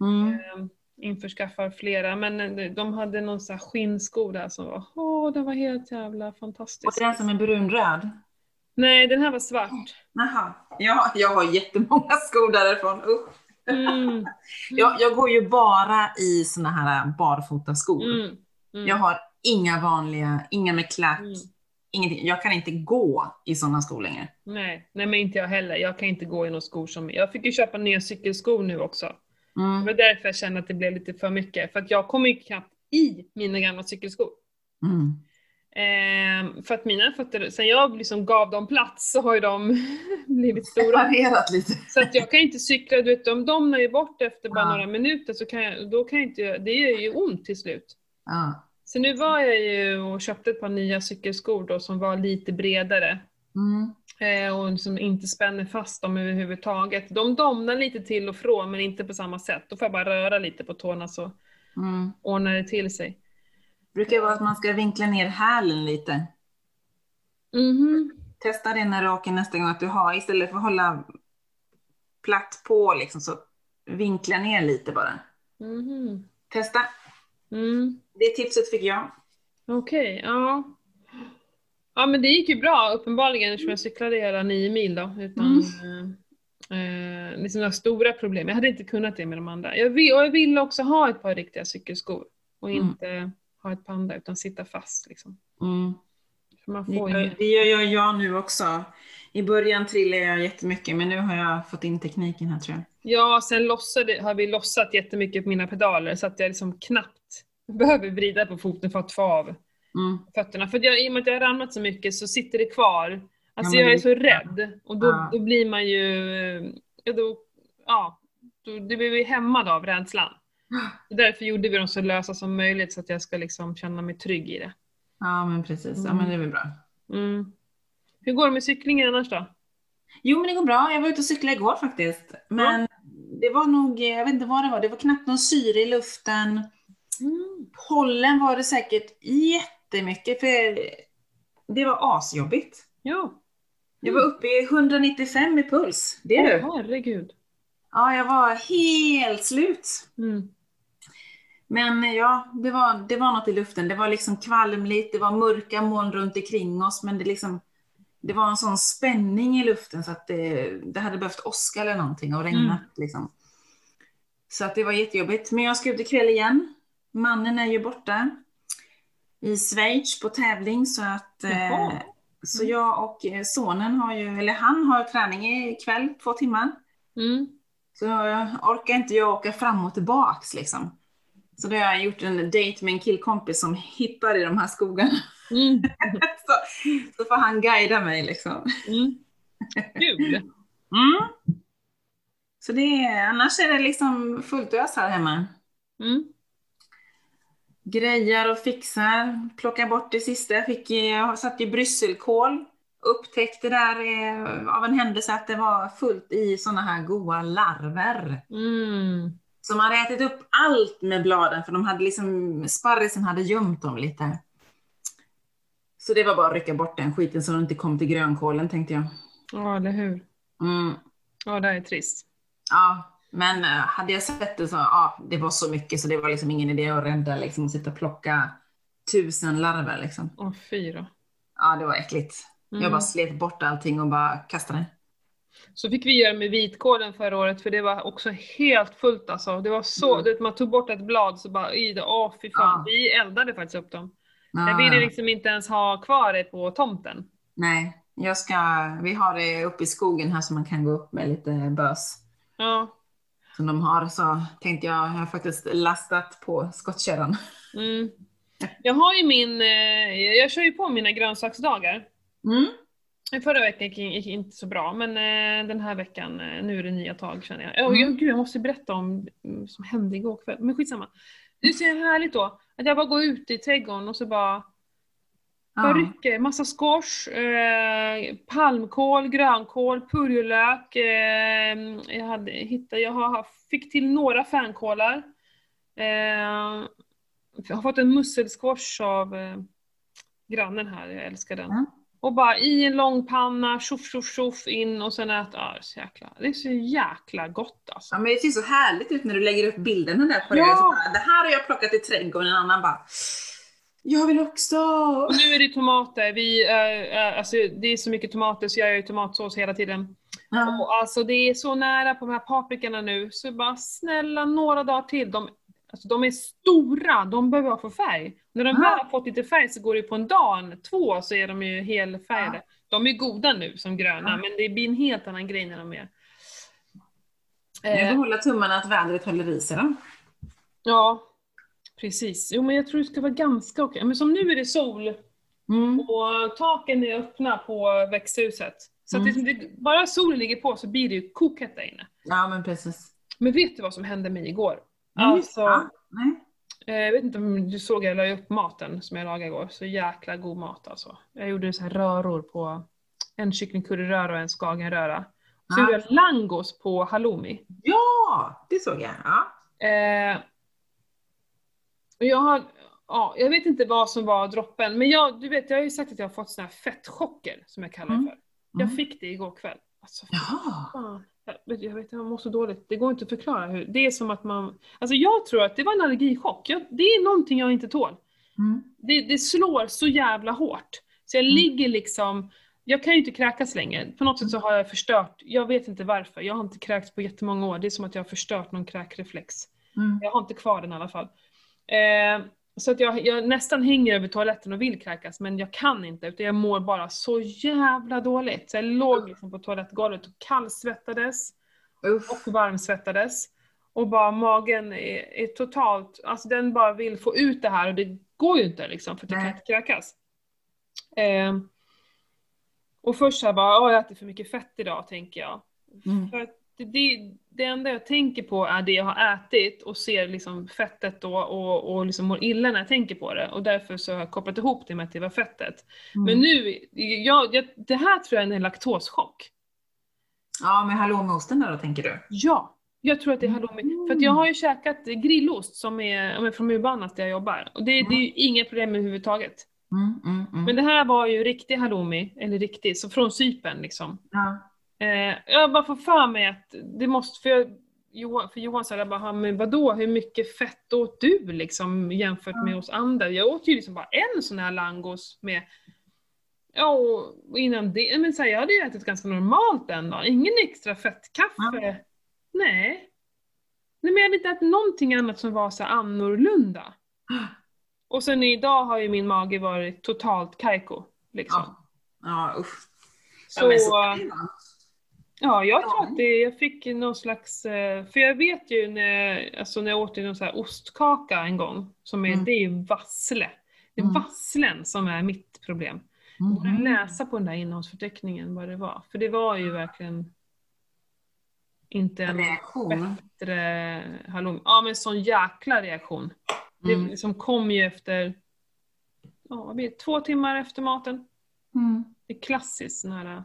Mm. eh, införskaffar flera. Men eh, de hade någon sån skinnsko där som var, åh, den var helt jävla Och fantastisk. den som är brunröd. Nej, den här var svart. Jaha, ja, jag har jättemånga skor därifrån. Usch. Mm, Jag, jag går ju bara i såna här barfota skor. mm, mm, Jag har inga vanliga, inga med klack. Ingenting. Jag kan inte gå i såna skor längre. Nej, nej men inte jag heller. Jag kan inte gå i några skor som... Jag fick ju köpa nya cykelskor nu också. Det Mm. var därför jag kände att det blev lite för mycket. För att jag kommer ju knappt i mina gamla cykelskor. Mm. Ehm, för att mina fötter, sen jag liksom gav dem plats så har ju de blivit stora. Lite. Så att jag kan inte cykla, du vet de domnar ju bort efter bara Ja. några minuter så kan jag, då kan jag inte, det gör ju ont till slut. Ja. Så nu var jag ju och köpte ett par nya cykelskor då som var lite bredare. Mm. Eh, och som inte spänner fast dem överhuvudtaget. De domnar lite till och från men inte på samma sätt. Då får jag bara röra lite på tårna så Mm. ordnar det till sig. brukar vara att man ska vinkla ner hälen lite. Mhm. Testa det när du åker nästa gång att du har, istället för att hålla platt på liksom, så vinkla ner lite bara. Mhm. Testa. Mm. Det tipset fick jag. Okej, ja. Ja men det gick ju bra uppenbarligen eftersom jag cyklade hela nio mil då. Utan eh, eh, liksom några stora problem. Jag hade inte kunnat det med de andra. Jag vill, och jag ville också ha ett par riktiga cykelskor. Och Mm. inte ha ett panda utan sitta fast liksom. Mm. Man Det får gör, ju... det gör jag, jag nu också. I början trillade jag jättemycket men nu har jag fått in tekniken här tror jag. Ja, sen lossade, har vi lossat jättemycket på mina pedaler så att jag liksom knappt behöver vrida på foten för att få av Mm. fötterna. För jag, i och med att jag har ramlat så mycket så sitter det kvar Alltså Ja, jag är så rädd och då, Ja. då blir man ju, ja, då, ja, då, det blir vi hämmad av rädslan. Därför gjorde vi dem så lösa som möjligt så att jag ska liksom känna mig trygg i det. Ja, men precis. Ja, Mm. men det är väl bra. Mm. Hur går det med cyklingen annars då? Jo, men det går bra. Jag var ute och cyklade igår faktiskt. Men det var nog, jag vet inte vad det var, det var knappt någon syre i luften. Pollen var det säkert jättemycket, för det var asjobbigt. Ja, Jag var uppe i 195 i puls. Det är du. Åh, herregud. Ja, jag var helt slut. Mm. Men ja, det var, det var något i luften. Det var liksom kvalmligt, det var mörka moln runt omkring oss, men det liksom det var en sån spänning i luften så att det, det hade behövt åska eller någonting och regnat. Liksom. Så att det var jättejobbigt. Men jag ska ut ikväll igen. Mannen är ju borta i Schweiz på tävling så att eh, så jag och eh, sonen har ju, eller han har träning ikväll, två timmar. Mm. Så orkar inte jag åka fram och tillbaks liksom. Så då har jag gjort en dejt med en killkompis som hittar i de här skogarna. Mm. så, så får han guida mig liksom. Mm. Kul. Mm. Så det är, annars är det liksom fullt ös här hemma. Mm. Grejar och fixar, plockar bort det sista. Jag, fick, jag satt i brysselkål. Upptäckte där eh, av en händelse att det var fullt i såna här goa larver. Mm. Man hade ätit upp allt med bladen för de hade liksom, sparrisen hade gömt dem lite. Så det var bara att rycka bort den skiten så de inte kom till grönkålen tänkte jag. Ja, eller hur. Mm. Ja, det är trist. Ja, men eh, hade jag sett det så, ja, det var så mycket så det var liksom ingen idé att rädda liksom och sitta och plocka tusen larver liksom. Åh, fy då. Ja, det var äckligt. Mm. Jag bara slet bort allting och bara kastade det. Så fick vi göra med vitkålen förra året för det var också helt fullt alltså. Det var så, Mm. du vet, man tog bort ett blad så bara i det, åh fy fan. Ja. Vi eldade faktiskt upp dem. Ja, Jag ville liksom inte ens ha kvar det på tomten. Nej, jag ska, vi har det uppe i skogen här som man kan gå upp med lite bös. Ja. Som de har, så tänkte jag, jag har faktiskt lastat på skottkärran. Mm. Jag har ju min, eh, jag kör ju på mina grönsaksdagar. Mm. Förra veckan gick inte så bra, men eh, den här veckan, eh, nu är det nya tag känner jag. Oh, Mm. gud, jag måste berätta om mm, som hände igår kväll, men skitsamma. Det är så härligt då, att jag bara går ut i trädgården och så bara Ja. rycker, massa squash, eh, palmkål, grönkål, purjolök. Eh, jag, hade, hittade, jag har, fick till några fänkålar. Eh, jag har fått en musselsquash av eh, grannen här, jag älskar den. Mm. Och bara i en lång panna, tjoff tjoff tjoff in och sen äta, ja, det är så jäkla, det är så jäkla gott alltså. Ja, men det ser så härligt ut när du lägger upp bilderna där på Ja. det. Bara, det här har jag plockat i trädgården, en annan bara Jag vill också! Och nu är det tomater, vi, eh, eh, alltså det är så mycket tomater så jag gör ju tomatsås hela tiden. Ja. Och alltså det är så nära på de här paprikorna nu, så bara snälla några dagar till. De, alltså, de är stora, de behöver bara få färg. När de Ja. väl har fått lite färg så går det på en dag, två, så är de ju helfärgade. De är goda nu som gröna, Ja. men det blir en helt annan grej när de är... Jag Eh, får hålla tummarna att vädret håller i sig då. ja, precis. Jo men jag tror det ska vara ganska okej. Men som nu är det sol Mm. och taken är öppna på växthuset. Så att Mm. det, det, bara solen ligger på så blir det ju kokhett där inne. Ja men precis. Men vet du vad som hände mig igår? Mm. Alltså, Ja. Nej. eh, jag vet inte om du såg, jag la upp maten som jag lagade igår. Så jäkla god mat alltså. Jag gjorde så här röror på en kycklingcurryröra och en skagenröra. Så Ja. gjorde jag langos på halloumi. Ja, det såg jag. Ja. Eh, jag har, ja, jag vet inte vad som var droppen, men jag, du vet, jag har ju sagt att jag har fått såna här fettchocker, som jag kallar det Mm. för. Jag Mm. fick det igår kväll. Alltså, Jaha. Jag vet, jag vet, jag mår så dåligt. Det går inte att förklara hur. Det är som att man, alltså jag tror att det var en allergichock. Jag, det är någonting jag inte tål. Mm. Det, det slår så jävla hårt. Så jag Mm. ligger liksom, jag kan ju inte kräkas längre. På något sätt så har jag förstört, jag vet inte varför. Jag har inte kräkts på jättemånga år. Det är som att jag har förstört någon kräkreflex. Mm. Jag har inte kvar den i alla fall. Eh, så att jag, jag nästan hänger över toaletten och vill kräkas, men jag kan inte, utan jag mår bara så jävla dåligt. Så jag låg liksom på toalettgolvet och kallsvettades Uff. och varmsvettades. Och bara magen är, är totalt, alltså den bara vill få ut det här och det går ju inte liksom för att jag kan inte kräkas. Eh, Och först så här bara, jag äter för mycket fett idag, tänker jag. Mm. För att det, det, det enda jag tänker på är det jag har ätit och ser liksom fettet då och, och liksom mår illa när jag tänker på det. Och därför så har jag kopplat ihop det med att det var fettet. Mm. Men nu, jag, jag, det här tror jag är en laktoschock. Ja, med halloumioosten där då tänker du? Ja, jag tror att det är halloumi. För att jag har ju käkat grillost som är, från Murbanat där jag jobbar. Och det, det är ju inga problem överhuvudtaget. Mm, mm, mm. Men det här var ju riktig halloumi, eller riktig, så från Cypern liksom. ja. Eh, jag bara får för mig att det måste, för, jag, Johan, för Johan sa jag bara, "Ja, men vadå, hur mycket fett åt du liksom jämfört med oss andra? Jag åt ju liksom bara en sån här langos med, ja och innan det, men så här, jag hade ju ätit ganska normalt den dagen, ingen extra fettkaffe. Nej. Nej men jag hade inte ätit någonting annat som var så annorlunda. Och sen idag har ju min mage varit totalt kajko. Liksom. Ja. Ja, usch. Så, ja, så det vara. Ja, jag tror att det, jag fick någon slags, eh, för jag vet ju när, alltså när jag åt någon så här ostkaka en gång, som är, Mm. det är ju vassle. Det är Mm. vasslen som är mitt problem. Jag borde Mhm. läsa på den där innehållsförteckningen vad det var, för det var ju verkligen inte en Reaktion. bättre halloumi. Ja men sån jäkla reaktion. Mm. Det liksom kom ju efter, ja två timmar efter maten. Mm. Det är klassiskt sån här Mm.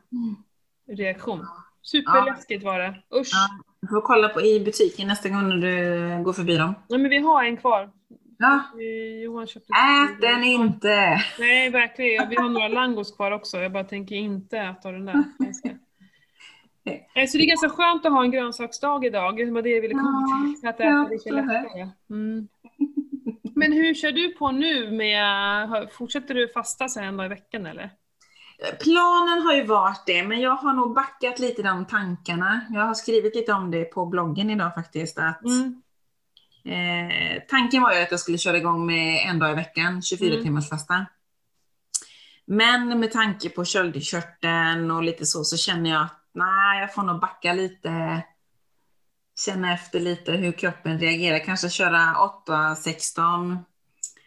reaktion. Superläskigt var det. Usch. Ja. Du får kolla på i butiken nästa gång när du går förbi dem. Nej men vi har en kvar. Ja. Johan köpte Ät den inte! Nej verkligen, vi har några langos kvar också. Jag bara tänker inte äta den där. Så det är ganska skönt att ha en grönsaksdag idag. Det var det jag ville komma till. Att äta lite lättare. Mm. Men hur kör du på nu med, fortsätter du fasta sen en dag i veckan eller? Planen har ju varit det, men jag har nog backat lite de tankarna. Jag har skrivit lite om det på bloggen idag faktiskt. Att, Mm. eh, tanken var ju att jag skulle köra igång med en dag i veckan, 24 Mm. timmars fasta. Men med tanke på köldkörteln och lite så, så känner jag att nej, jag får nog backa lite. Känna efter lite hur kroppen reagerar. Kanske köra 8-16.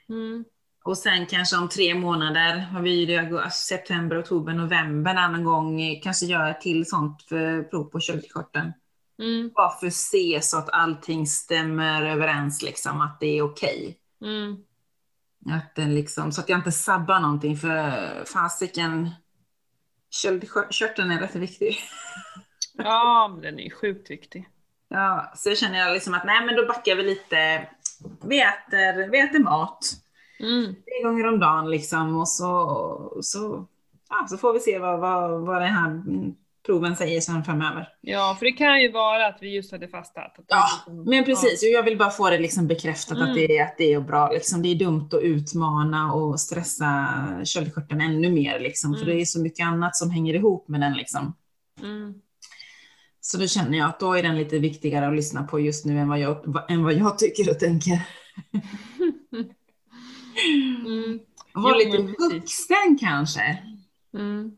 Mm. Och sen kanske om tre månader, har vi ju det, augusti, september, oktober, november, en annan gång eh, kanske göra ett till sånt för prov på köldkörteln. Mm. Bara för att se så att allting stämmer överens, liksom, att det är okej. Mm. Att den liksom, så att jag inte sabbar någonting, för fasiken, köldkörteln är rätt viktig. Ja, men den är ju sjukt viktig. Ja, så känner jag liksom att nej men då backar vi lite. Vi äter, vi äter mat Mm. tre gånger om dagen liksom och så, så, ja, så får vi se vad, vad, vad den här mm, proven säger sen framöver. Ja, för det kan ju vara att vi just hade fastat. Ja, liksom- Men precis, och jag vill bara få det liksom bekräftat Mm. att, det, är- att det är bra. Liksom. Det är dumt att utmana och stressa köldkörteln ännu mer. Liksom, För Mm. det är så mycket annat som hänger ihop med den. Liksom. Ja. Mm. Så då känner jag att då är den lite viktigare att lyssna på just nu än vad jag, än vad jag tycker och tänker. Mm. Vara Jo, lite vuxen kanske. Mm.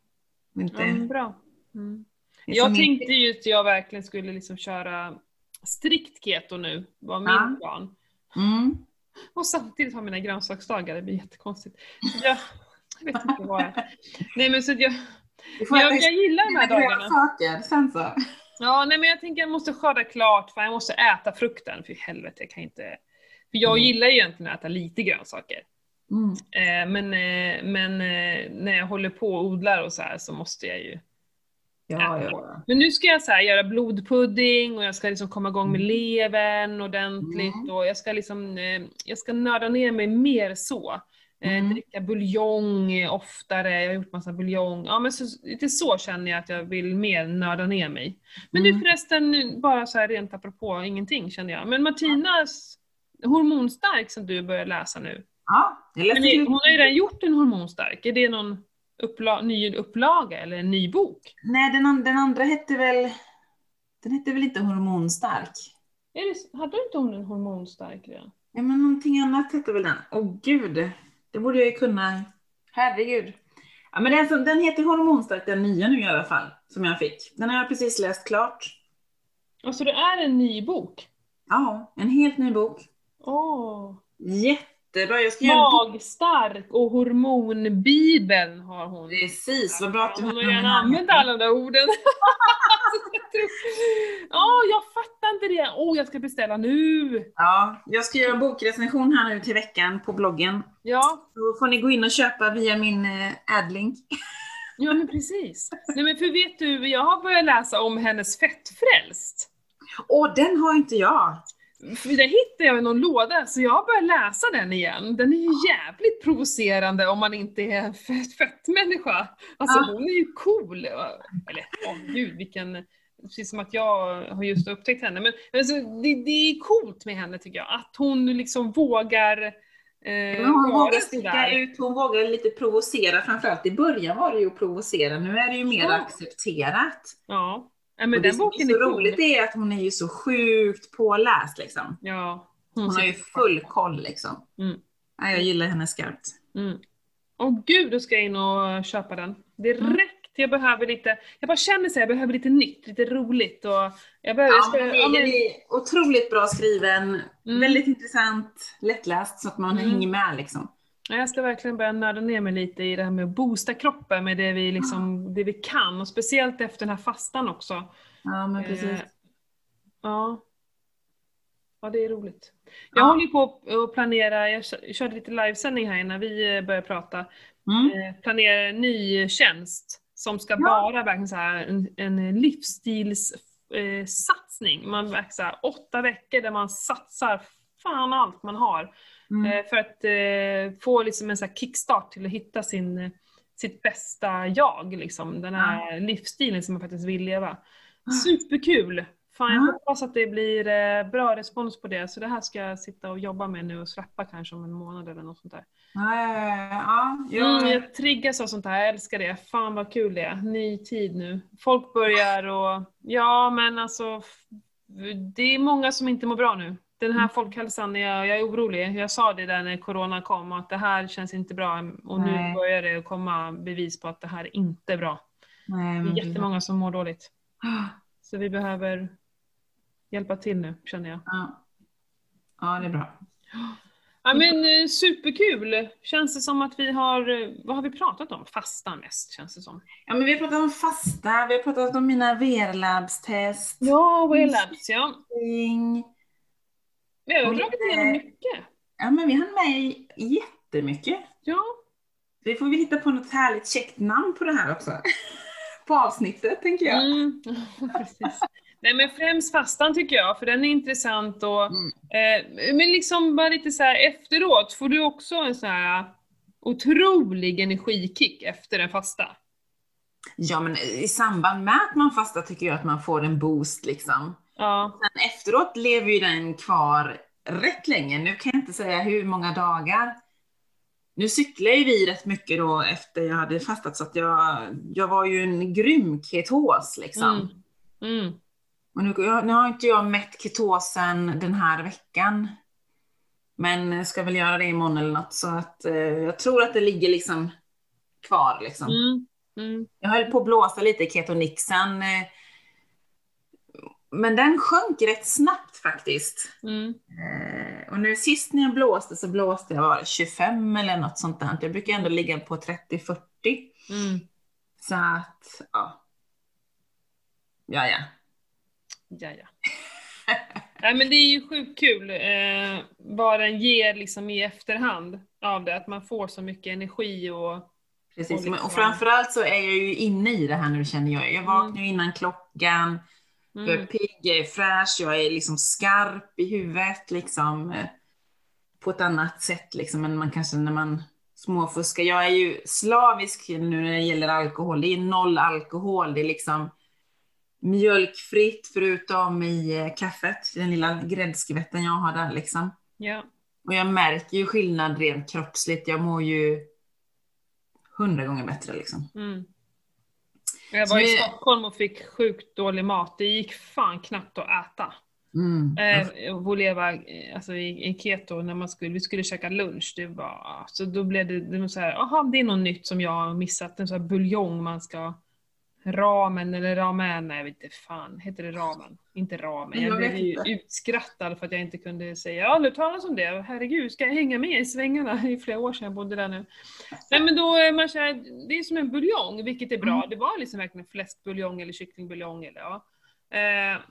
Inte, Ja, bra. Mm. Jag tänkte ju att jag verkligen skulle liksom köra strikt keto nu, var min Ja. plan. Mm. Och samtidigt ha mina grönsaksdagar, det blir jättekonstigt. Jag, jag vet inte vad jag... Nej men så att jag, jag, jag gillar de här dagarna. grönsaker sen så. Ja, nej men jag tänker jag måste skörda klart, för jag måste äta frukten, för helvete jag kan inte... För jag Mm. gillar ju egentligen att äta lite grönsaker. Mm. Eh, men eh, men eh, när jag håller på och odlar och så här så måste jag ju Ja, ja. Men nu ska jag så göra blodpudding och jag ska liksom komma igång med Mm. levern ordentligt Mm. och jag ska liksom, jag ska nörda ner mig mer så. Mm. Dricka buljong oftare, jag har gjort massa buljong. Ja men så, lite så känner jag att jag vill mer nörda ner mig. Men Mm. du förresten, bara så här rent apropå ingenting känner jag. Men Martinas hormonstark som du börjar läsa nu. Ja, Men det, lite- hon har ju redan gjort en hormonstark, är det någon uppla ny upplaga eller en ny bok? Nej, den, an- den andra hette väl... Den hette väl inte hormonstark? Är det, hade inte hon en hormonstark redan? Ja, men någonting annat hette väl den? Åh gud, det borde jag ju kunna. Herregud. Ja, men den, som, den heter hormonstark, den nya nu i alla fall, som jag fick. Den har jag precis läst klart. Alltså det är en ny bok? Ja, en helt ny bok. Åh. jättebra. Jag ska. Magstark och hormonbibeln har hon. Precis, vad bra att du Hon har här. använt alla de där orden. Ja, jag fattar inte det. Åh, oh, jag ska beställa nu! Ja, jag ska göra en bokrecension här nu till veckan på bloggen. Ja, Då får ni gå in och köpa via min eh, adlink. ja men precis. Nej men för vet du, jag har börjat läsa om hennes Fettfrälst. Åh, den har inte jag! För hittade jag i någon låda, så jag har börjat läsa den igen. Den är ju jävligt provocerande om man inte är en fett, fett människa. Alltså Ja. hon är ju cool. Eller åh gud vilken... Precis som att jag har just upptäckt henne. Men alltså, det, det är coolt med henne tycker jag. Att hon liksom vågar eh, hon vågar sticka ut, hon vågar lite provocera. Framförallt i början var det ju att provocera, nu är det ju mer Ja. accepterat. Ja. Ja men och det den som boken är så roligt är att hon är ju så sjukt påläst liksom. Ja. Hon har ju full koll liksom. Mm. Ja, jag gillar henne skarpt. Mm. Åh gud, då ska jag in och köpa den. Direkt! Mm. Jag behöver lite, jag bara känner så här, jag behöver lite nytt, lite roligt och jag behöver, jag Ja, ska, men ja, är, den men, är otroligt bra skriven, Mm. väldigt intressant, lättläst så att man Mm. hänger med liksom. Ja, jag ska verkligen börja nörda ner mig lite i det här med att boosta kroppen med det vi liksom, det vi kan och speciellt efter den här fastan också. Ja, men precis. Eh, ja. Ja, det är roligt. Jag Ja. håller på att planera, jag kö- körde lite livesändning här innan vi eh, började prata. Mm. eh, planerar en ny tjänst som ska Ja. vara verkligen så här en, en livsstilssatsning. Eh, satsning. man verkar så här, åtta veckor där man satsar fan allt man har. Mm. Eh, för att eh, få liksom en så kickstart till att hitta sin, eh, sitt bästa jag. Liksom. Den här livsstilen som man faktiskt vill leva. Superkul! Fan, jag Ja. hoppas att det blir bra respons på det. Så det här ska jag sitta och jobba med nu och släppa kanske om en månad eller något sånt där. Ja, ja, ja, ja. Mm, jag triggas av sånt här, jag älskar det. Fan vad kul det är. Ny tid nu. Folk börjar och... Ja men alltså, det är många som inte mår bra nu. Den här folkhälsan, är jag, jag är orolig. Jag sa det där när corona kom, att det här känns inte bra. Och nu Nej. börjar det komma bevis på att det här är inte bra. Nej, Det är jättemånga som mår dåligt. Så vi behöver hjälpa till nu, känner jag. Ja. ja, det är bra. Ja men eh, superkul! Känns det som att vi har, eh, vad har vi pratat om? Fasta mest, känns det som. Ja, men vi har pratat om fasta, vi har pratat om mina VR-labstest. Ja, Way Labs, ja. Vi har Och dragit igenom mycket. Ja, men vi hann med jättemycket. Ja. Vi får väl hitta på något härligt käckt namn på det här också. på avsnittet, tänker jag. Mm. Precis. Nej men främst fastan tycker jag, för den är intressant och Mm. eh, men liksom bara lite så här efteråt, får du också en så här otrolig energikick efter en fasta? Ja, men i samband med att man fastar tycker jag att man får en boost liksom. Ja. Sen efteråt lever ju den kvar rätt länge. Nu kan jag inte säga hur många dagar. Nu cyklar ju vi rätt mycket då efter jag hade fastat så att jag, jag var ju en grym ketos liksom. Mm. Mm. Och nu, jag, nu har inte jag mätt ketosen den här veckan. Men ska väl göra det imorgon eller något så att eh, jag tror att det ligger liksom kvar liksom. Mm. Mm. Jag höll på att blåsa lite i ketonixen. eh, Men den sjönk rätt snabbt faktiskt. Mm. Eh, Och nu sist när jag blåste så blåste jag var det 25 eller något sånt där. Jag brukar ändå ligga på 30-40. Mm. Så att, ja. Ja, ja. Ja, ja. Nej men det är ju sjukt kul eh, vad den ger liksom i efterhand av det, att man får så mycket energi och... Precis. Och liksom- Och framförallt så är jag ju inne i det här nu känner jag. Jag vaknar ju innan klockan. Jag är Mm. pigg, jag är fräsch, jag är liksom skarp i huvudet liksom. eh, På ett annat sätt liksom än man kanske när man småfuskar. Jag är ju slavisk nu när det gäller alkohol. Det är noll alkohol. Det är liksom mjölkfritt förutom i eh, kaffet. Den lilla gräddskvätten jag har där liksom. Ja. Och jag märker ju skillnad rent kroppsligt. Jag mår ju hundra gånger bättre liksom. Mm. Jag var i Stockholm och fick sjukt dålig mat. Det gick fan knappt att äta. Mm. Eh, och leva eh, alltså, i, i keto när man skulle, vi skulle käka lunch. Det var, så då blev det, det var så här, aha, det är något nytt som jag har missat. En sån här buljong man ska ramen eller ramen, nej jag vet inte fan, heter det ramen? Inte ramen. Jag, Jag blev ju utskrattad för att jag inte kunde säga, har aldrig talas om det, herregud, ska jag hänga med i svängarna? I flera år sedan jag bodde där nu. Nej men då är man här, det är som en buljong, vilket är bra. Mm. Det var liksom verkligen fläskbuljong eller kycklingbuljong eller ja. Eh,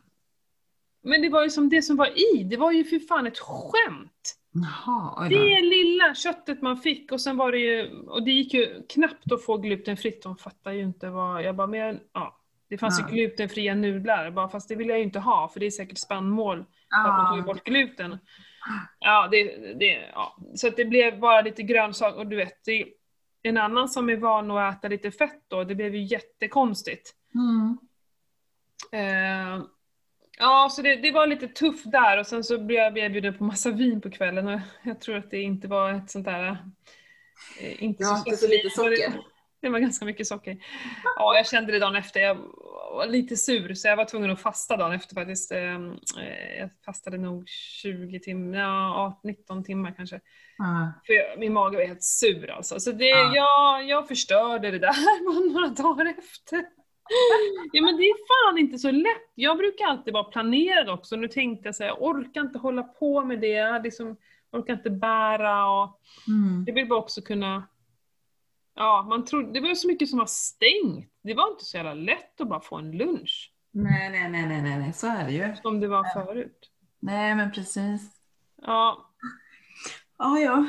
men det var ju som det som var i, det var ju för fan ett skämt. Jaha. Det lilla köttet man fick och sen var det ju, och det gick ju knappt att få glutenfritt, de fattar ju inte vad, jag bara, men jag, ja. Det fanns Ja. ju glutenfria nudlar, bara, fast det vill jag ju inte ha för det är säkert spannmål, för att man tog Ja. bort gluten. Ja, det, det, ja. Så att det blev bara lite grönsaker, och du vet, det, en annan som är van att äta lite fett då, det blev ju jättekonstigt. Mm. Eh, ja, så det, det var lite tufft där och sen så blev jag erbjuden på massa vin på kvällen och jag tror att det inte var ett sånt där... Eh, inte Det var inte så lite socker. Det var ganska mycket socker. Ja, jag kände det dagen efter. Jag var lite sur så jag var tvungen att fasta dagen efter faktiskt. Eh, eh, Jag fastade nog 20 timmar, ja 19 timmar kanske. Ja. För jag, min mage var helt sur alltså. Så det, Ja. jag, jag förstörde det där några dagar efter. Ja men det är fan inte så lätt. Jag brukar alltid vara planerad också. Nu tänkte jag säga, jag orkar inte hålla på med det. Jag liksom, orkar inte bära och Mm. jag vill bara också kunna... Ja, man trodde, det var så mycket som var stängt. Det var inte så jävla lätt att bara få en lunch. Nej, nej, nej, nej, nej, så är det ju. Som det var förut. Nej, men precis. Ja, Ja, ja.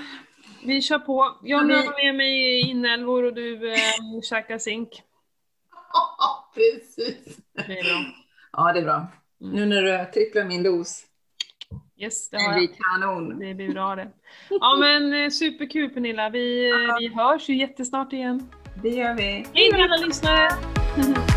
vi kör på. Jag Ja, vi- növar med mig inälvor och du eh, käkar zink. precis. Det är bra. Ja, det är bra. Nu när du tripplar min dos. Yes, det har jag. kanon. Det blir bra det. Ja men eh, superkul Pernilla. Vi, eh, vi hörs ju jättesnart igen. Det gör vi. Hej då alla lyssnare!